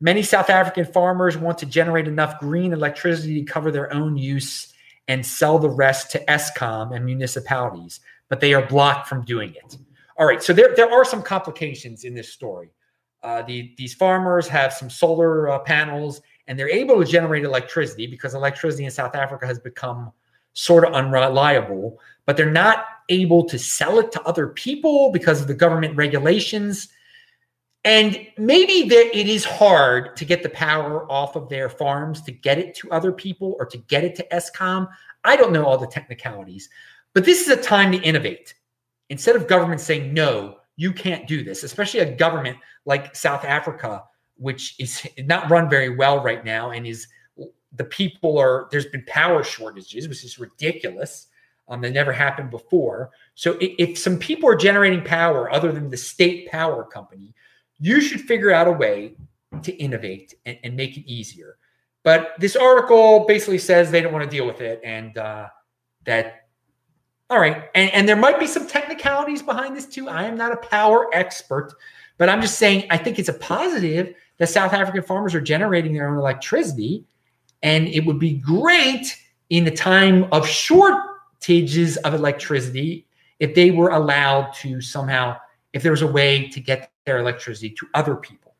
Many South African farmers want to generate enough green electricity to cover their own use and sell the rest to Eskom and municipalities, but they are blocked from doing it. All right, so there, there are some complications in this story. Uh, the, these farmers have some solar uh, panels and they're able to generate electricity because electricity in South Africa has become sort of unreliable, but they're not able to sell it to other people because of the government regulations. And maybe there, it is hard to get the power off of their farms to get it to other people or to get it to Eskom. I don't know all the technicalities, but this is a time to innovate instead of government saying no you can't do this especially a government like south africa which is not run very well right now and is the people are there's been power shortages which is ridiculous um, that never happened before so if, if some people are generating power other than the state power company you should figure out a way to innovate and, and make it easier but this article basically says they don't want to deal with it and uh, that all right. And, and there might be some technicalities behind this too. I am not a power expert, but I'm just saying I think it's a positive that South African farmers are generating their own electricity. And it would be great in the time of shortages of electricity if they were allowed to somehow, if there was a way to get their electricity to other people.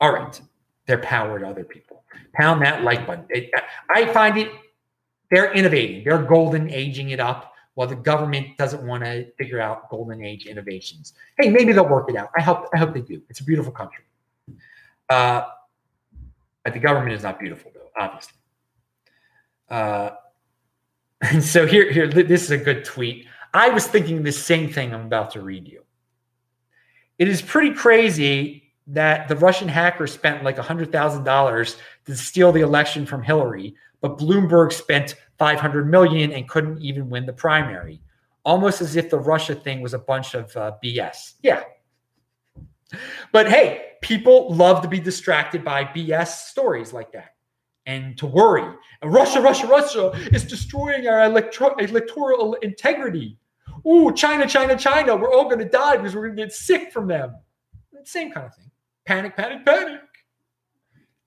All right. Their power to other people. Pound that like button. I find it, they're innovating, they're golden aging it up while the government doesn't want to figure out golden age innovations. Hey, maybe they'll work it out. I hope I hope they do. It's a beautiful country. Uh, but the government is not beautiful, though, obviously. Uh, and so here, here, this is a good tweet. I was thinking the same thing I'm about to read you. It is pretty crazy that the Russian hacker spent like $100,000 to steal the election from Hillary, but Bloomberg spent 500 million and couldn't even win the primary. Almost as if the Russia thing was a bunch of uh, BS. Yeah. But hey, people love to be distracted by BS stories like that and to worry. Russia, Russia, Russia is destroying our electro- electoral integrity. Ooh, China, China, China, we're all going to die because we're going to get sick from them. Same kind of thing. Panic, panic, panic.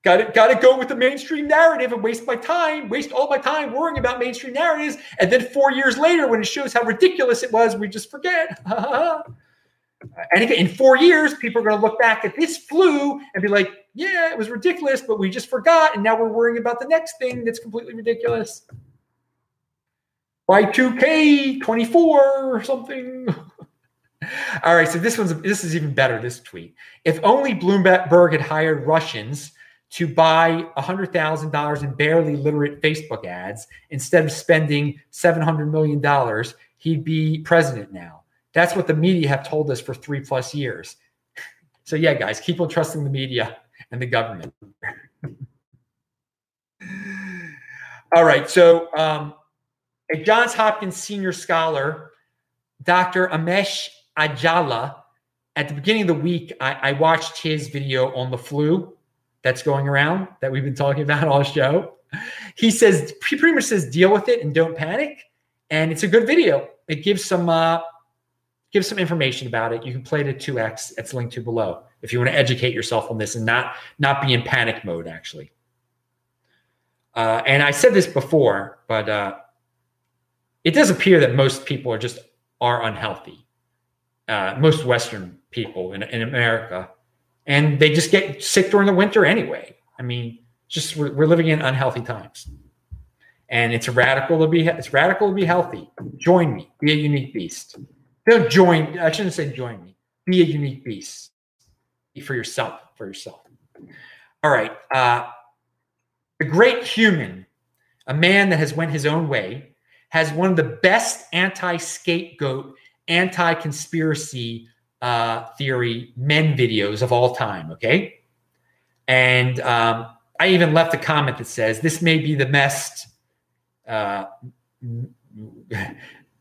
Got to, got to go with the mainstream narrative and waste my time, waste all my time worrying about mainstream narratives. And then four years later, when it shows how ridiculous it was, we just forget. and again, in four years, people are going to look back at this flu and be like, yeah, it was ridiculous, but we just forgot. And now we're worrying about the next thing that's completely ridiculous. Y2K 24 or something. All right, so this one's this is even better. This tweet: If only Bloomberg had hired Russians to buy $100,000 in barely literate Facebook ads instead of spending $700 million, he'd be president now. That's what the media have told us for three plus years. So, yeah, guys, keep on trusting the media and the government. All right. So, um, a Johns Hopkins senior scholar, Dr. Amesh Adalja, at the beginning of the week, I, I watched his video on the flu that's going around that we've been talking about all show. He says he pretty much says deal with it and don't panic. And it's a good video. It gives some uh gives some information about it. You can play at 2x. It's linked to below if you want to educate yourself on this and not not be in panic mode actually. Uh, and I said this before, but uh, it does appear that most people are just are unhealthy. Uh, most Western people in, in America and they just get sick during the winter anyway. I mean, just we're, we're living in unhealthy times, and it's radical to be it's radical to be healthy. Join me, be a unique beast. Don't join. I shouldn't say join me. be a unique beast be for yourself. For yourself. All right. Uh, the great human, a man that has went his own way, has one of the best anti-scapegoat, anti-conspiracy uh, theory men videos of all time. Okay, and um, I even left a comment that says this may be the best uh,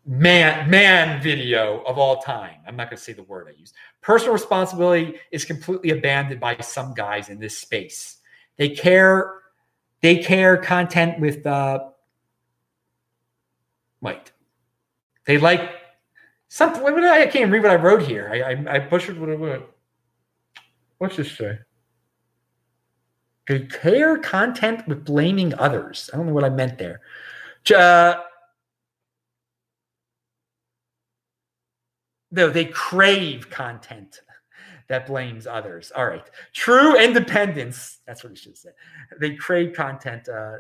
man man video of all time. I'm not going to say the word I used. Personal responsibility is completely abandoned by some guys in this space. They care they care content with uh wait. They like something I can't read what I wrote here. I I, I butchered what I wrote. What's this say? They care content with blaming others. I don't know what I meant there. Uh, no, they crave content that blames others. All right. True independence. That's what we should say. They crave content uh,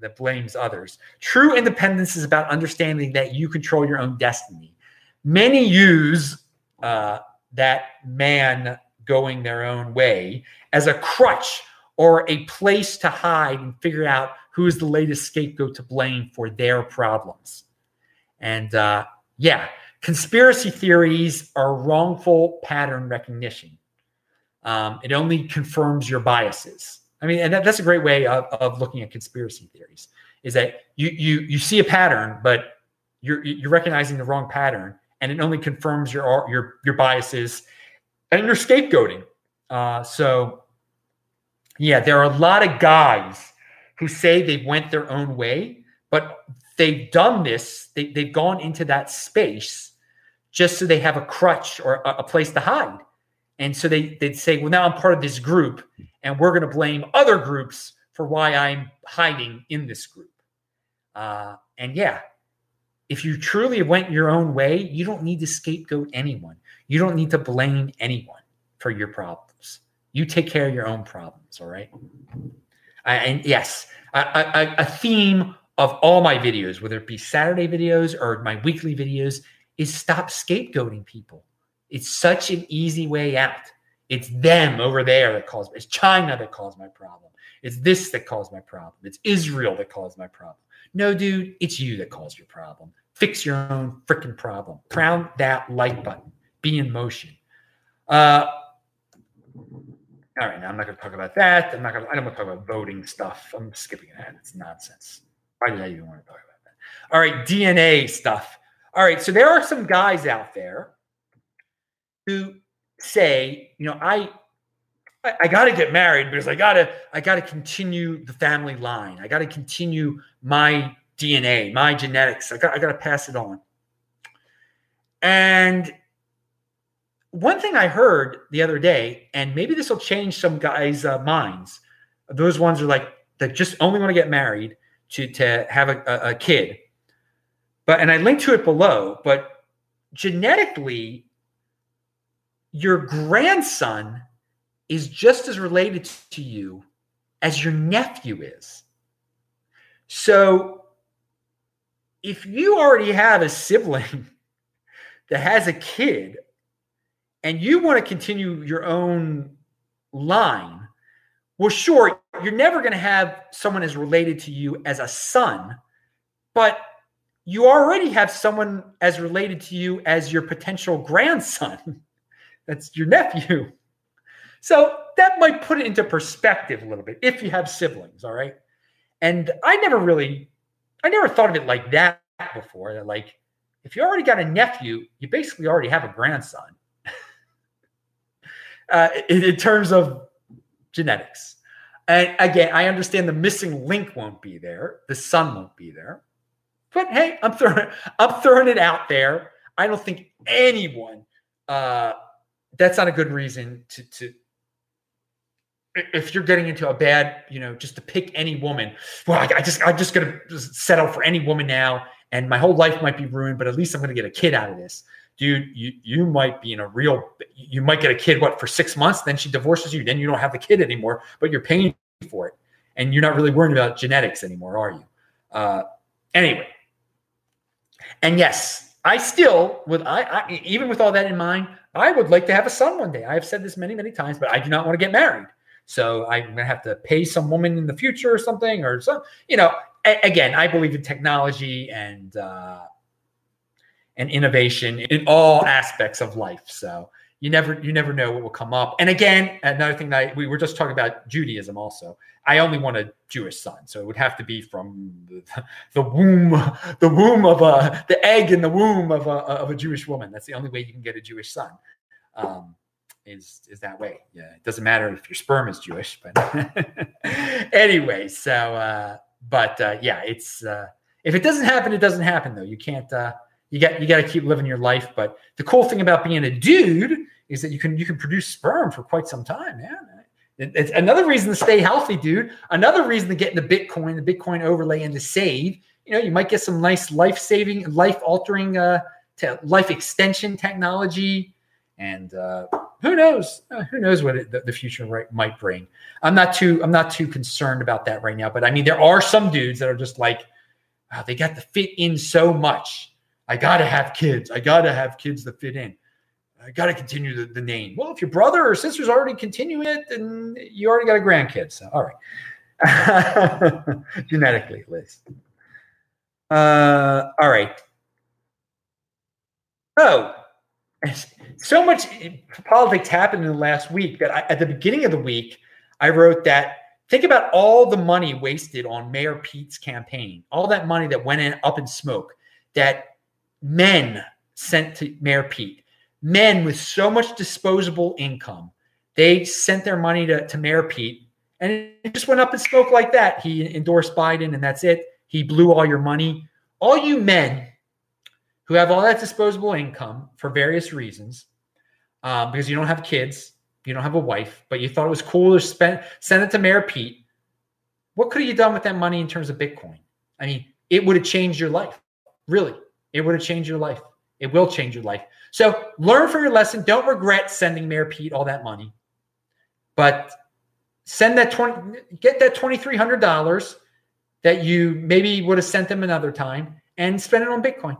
that blames others. True independence is about understanding that you control your own destiny. Many use uh, that man going their own way as a crutch or a place to hide and figure out who is the latest scapegoat to blame for their problems. And uh, yeah, Conspiracy theories are wrongful pattern recognition. Um, it only confirms your biases. I mean, and that, that's a great way of, of looking at conspiracy theories is that you you you see a pattern, but you're you're recognizing the wrong pattern, and it only confirms your your your biases and your scapegoating. Uh, so, yeah, there are a lot of guys who say they went their own way, but they've done this. They, they've gone into that space just so they have a crutch or a, a place to hide. And so they, they'd say, well, now I'm part of this group, and we're going to blame other groups for why I'm hiding in this group. Uh, and yeah, if you truly went your own way, you don't need to scapegoat anyone. You don't need to blame anyone for your problems. You take care of your own problems, all right? Uh, and yes, a theme of all my videos, whether it be Saturday videos or my weekly videos, is stop scapegoating people. It's such an easy way out. It's them over there that caused it's China that caused my problem. It's this that caused my problem. It's Israel that caused my problem. No, dude, it's you that caused your problem. Fix your own freaking problem. Crown that like button. Be in motion. Uh, all right, now I'm not going to talk about that. I'm not going. to I don't want to talk about voting stuff. I'm skipping ahead. It's nonsense. Why did I even want to talk about that? All right, DNA stuff. All right, so there are some guys out there who say, you know, I I, I got to get married because I got to I got to continue the family line. I got to continue my DNA, my genetics. I got I got to pass it on. And one thing I heard the other day, and maybe this will change some guys' uh, minds. Those ones are like that just only want to get married to to have a, a, a kid but and I linked to it below, but genetically, your grandson is just as related to you as your nephew is. So if you already have a sibling that has a kid and you want to continue your own line, well, sure, you're never going to have someone as related to you as a son, but you already have someone as related to you as your potential grandson. That's your nephew. So that might put it into perspective a little bit if you have siblings, all right? And I never really, I never thought of it like that before. That like, if you already got a nephew, you basically already have a grandson. uh, in, in terms of genetics. And again, I understand the missing link won't be there, the son won't be there. But hey, I'm throwing I'm throwing it out there. I don't think anyone uh, that's not a good reason to to if you're getting into a bad, you know, just to pick any woman. Well, I, I just I'm just gonna settle for any woman now, and my whole life might be ruined. But at least I'm gonna get a kid out of this, dude. You you might be in a real. You might get a kid what for six months, then she divorces you, then you don't have the kid anymore, but you're paying for it, and you're not really worried about genetics anymore, are you? Uh, anyway, and yes, I still would I, I even with all that in mind, I would like to have a son one day. I have said this many, many times, but I do not want to get married. So I'm going to have to pay some woman in the future or something, or some, you know. A- again, I believe in technology and uh, and innovation in all aspects of life. So you never you never know what will come up. And again, another thing that I, we were just talking about Judaism also. I only want a Jewish son, so it would have to be from the, the womb, the womb of a the egg in the womb of a of a Jewish woman. That's the only way you can get a Jewish son. Um, is is that way? Yeah, it doesn't matter if your sperm is Jewish, but anyway. So, uh, but uh, yeah, it's uh, if it doesn't happen, it doesn't happen though. You can't. Uh, you got you got to keep living your life. But the cool thing about being a dude is that you can you can produce sperm for quite some time, man. It's another reason to stay healthy, dude. Another reason to get into Bitcoin, the Bitcoin overlay, and to save. You know, you might get some nice life saving, life altering, uh, te- life extension technology, and uh, who knows? Uh, who knows what it, the, the, future right, might bring? I'm not too I'm not too concerned about that right now. But I mean, there are some dudes that are just like, they got to fit in so much. I got to have kids. I got to have kids that fit in. I got to continue the, the, name. Well, if your brother or sister's already continuing it, then you already got a grandkid. So, all right. Genetically, at least. Uh, all right. Oh, so much politics happened in the last week that I, at the beginning of the week, I wrote that think about all the money wasted on Mayor Pete's campaign, all that money that went in up in smoke that men sent to Mayor Pete men with so much disposable income, they sent their money to, to Mayor Pete and it just went up in smoke like that. He endorsed Biden and that's it. He blew all your money. All you men who have all that disposable income for various reasons, um, because you don't have kids, you don't have a wife, but you thought it was cool to spend send it to Mayor Pete. What could have you done with that money in terms of Bitcoin? I mean, it would have changed your life. Really, it would have changed your life. It will change your life. So learn from your lesson. Don't regret sending Mayor Pete all that money, but send that 20, get that $2,300 that you maybe would have sent them another time and spend it on Bitcoin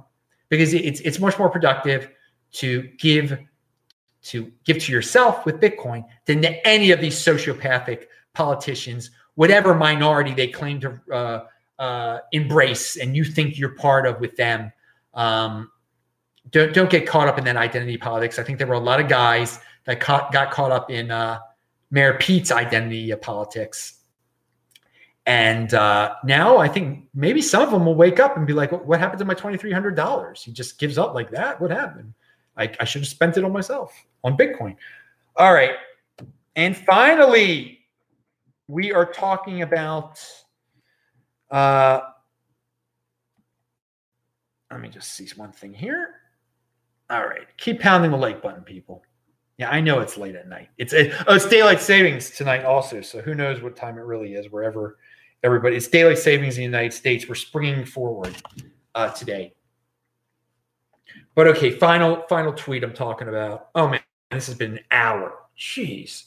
because it's, it's much more productive to give to give to yourself with Bitcoin than to any of these sociopathic politicians, whatever minority they claim to uh, uh, embrace and you think you're part of with them. Um, don't don't get caught up in that identity politics. I think there were a lot of guys that caught, got caught up in uh, Mayor Pete's identity politics. And uh, now I think maybe some of them will wake up and be like, "What happened to my twenty three hundred dollars?" He just gives up like that. What happened? I, I should have spent it on myself on Bitcoin. All right, and finally, we are talking about. Uh, let me just see one thing here. All right. Keep pounding the like button, people. Yeah, I know it's late at night. It's it, oh, it's daylight savings tonight also. So who knows what time it really is wherever everybody. It's daylight savings in the United States. We're springing forward uh, today. But okay, final final tweet I'm talking about. Oh man, this has been an hour. Jeez.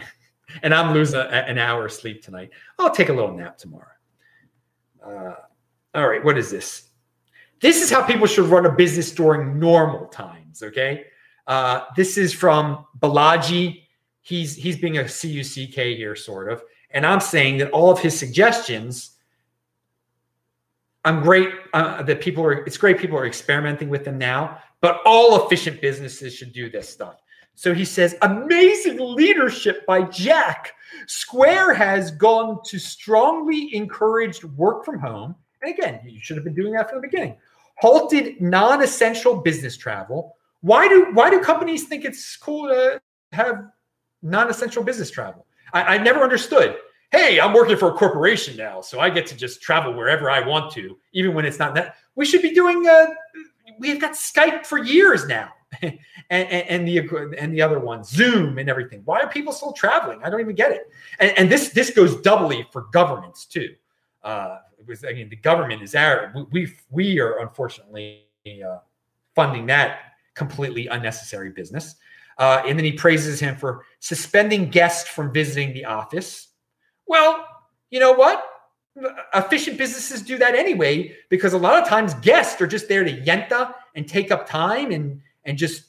and I'm losing a, an hour of sleep tonight. I'll take a little nap tomorrow. Uh, all right, what is this? This is how people should run a business during normal times. Okay. Uh, this is from Balaji. He's he's being a CUCK here, sort of, and I'm saying that all of his suggestions. I'm great uh, that people are. It's great people are experimenting with them now, but all efficient businesses should do this stuff. So he says, amazing leadership by Jack. Square has gone to strongly encouraged work from home. And again, you should have been doing that from the beginning halted non-essential business travel. Why do why do companies think it's cool to have non-essential business travel? I, I never understood. Hey, I'm working for a corporation now, so I get to just travel wherever I want to, even when it's not that. We should be doing. Uh, we've got Skype for years now, and, and, and, the and the other ones, Zoom and everything. Why are people still traveling? I don't even get it. And, and this this goes doubly for governments too. Uh, was I mean the government is our we we are unfortunately uh, funding that completely unnecessary business. Uh, and then he praises him for suspending guests from visiting the office. Well, you know what? efficient businesses do that anyway because a lot of times guests are just there to yenta and take up time and and just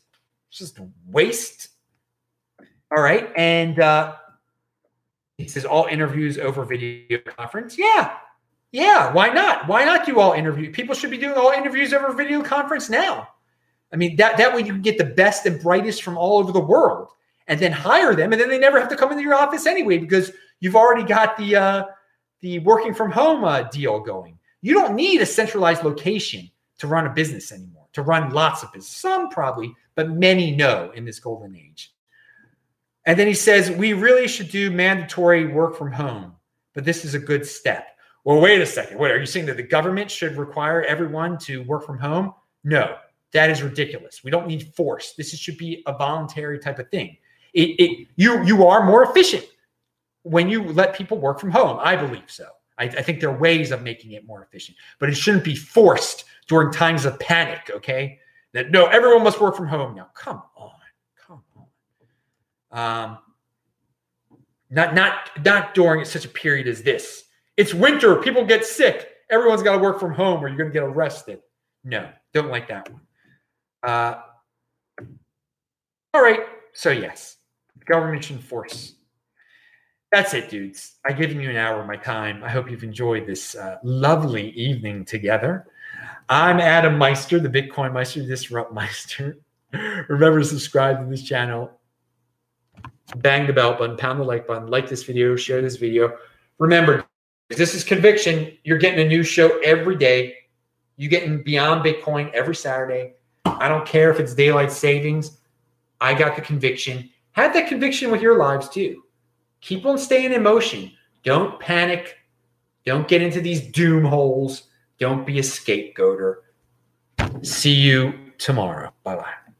just waste. All right, and uh, he says all interviews over video conference. Yeah, yeah. Why not? Why not do all interview? People should be doing all interviews over video conference now. I mean that that way you can get the best and brightest from all over the world, and then hire them, and then they never have to come into your office anyway because you've already got the uh, the working from home uh, deal going. You don't need a centralized location to run a business anymore, to run lots of business. Some probably, but many no in this golden age. And then he says, we really should do mandatory work from home, but this is a good step. Well, wait a second. What are you saying that the government should require everyone to work from home? No, that is ridiculous. We don't need force. This should be a voluntary type of thing. It, it you you are more efficient when you let people work from home. I believe so. I, I, think there are ways of making it more efficient, but it shouldn't be forced during times of panic. Okay, that no, everyone must work from home now. Come on, come on. Um, not not not during such a period as this. It's winter. People get sick. Everyone's got to work from home, or you're going to get arrested. No, don't like that one. Uh, all right. So yes, government should enforce that's it, dudes. I've given you an hour of my time. I hope you've enjoyed this uh, lovely evening together. I'm Adam Meister, the Bitcoin Meister, Disrupt Meister. Remember to subscribe to this channel. Bang the bell button, pound the like button, like this video, share this video. Remember, this is conviction. You're getting a new show every day. You're getting Beyond Bitcoin every Saturday. I don't care if it's daylight savings. I got the conviction. Have that conviction with your lives too keep on staying in motion. Don't panic. Don't get into these doom holes. Don't be a scapegoater. See you tomorrow. Bye bye.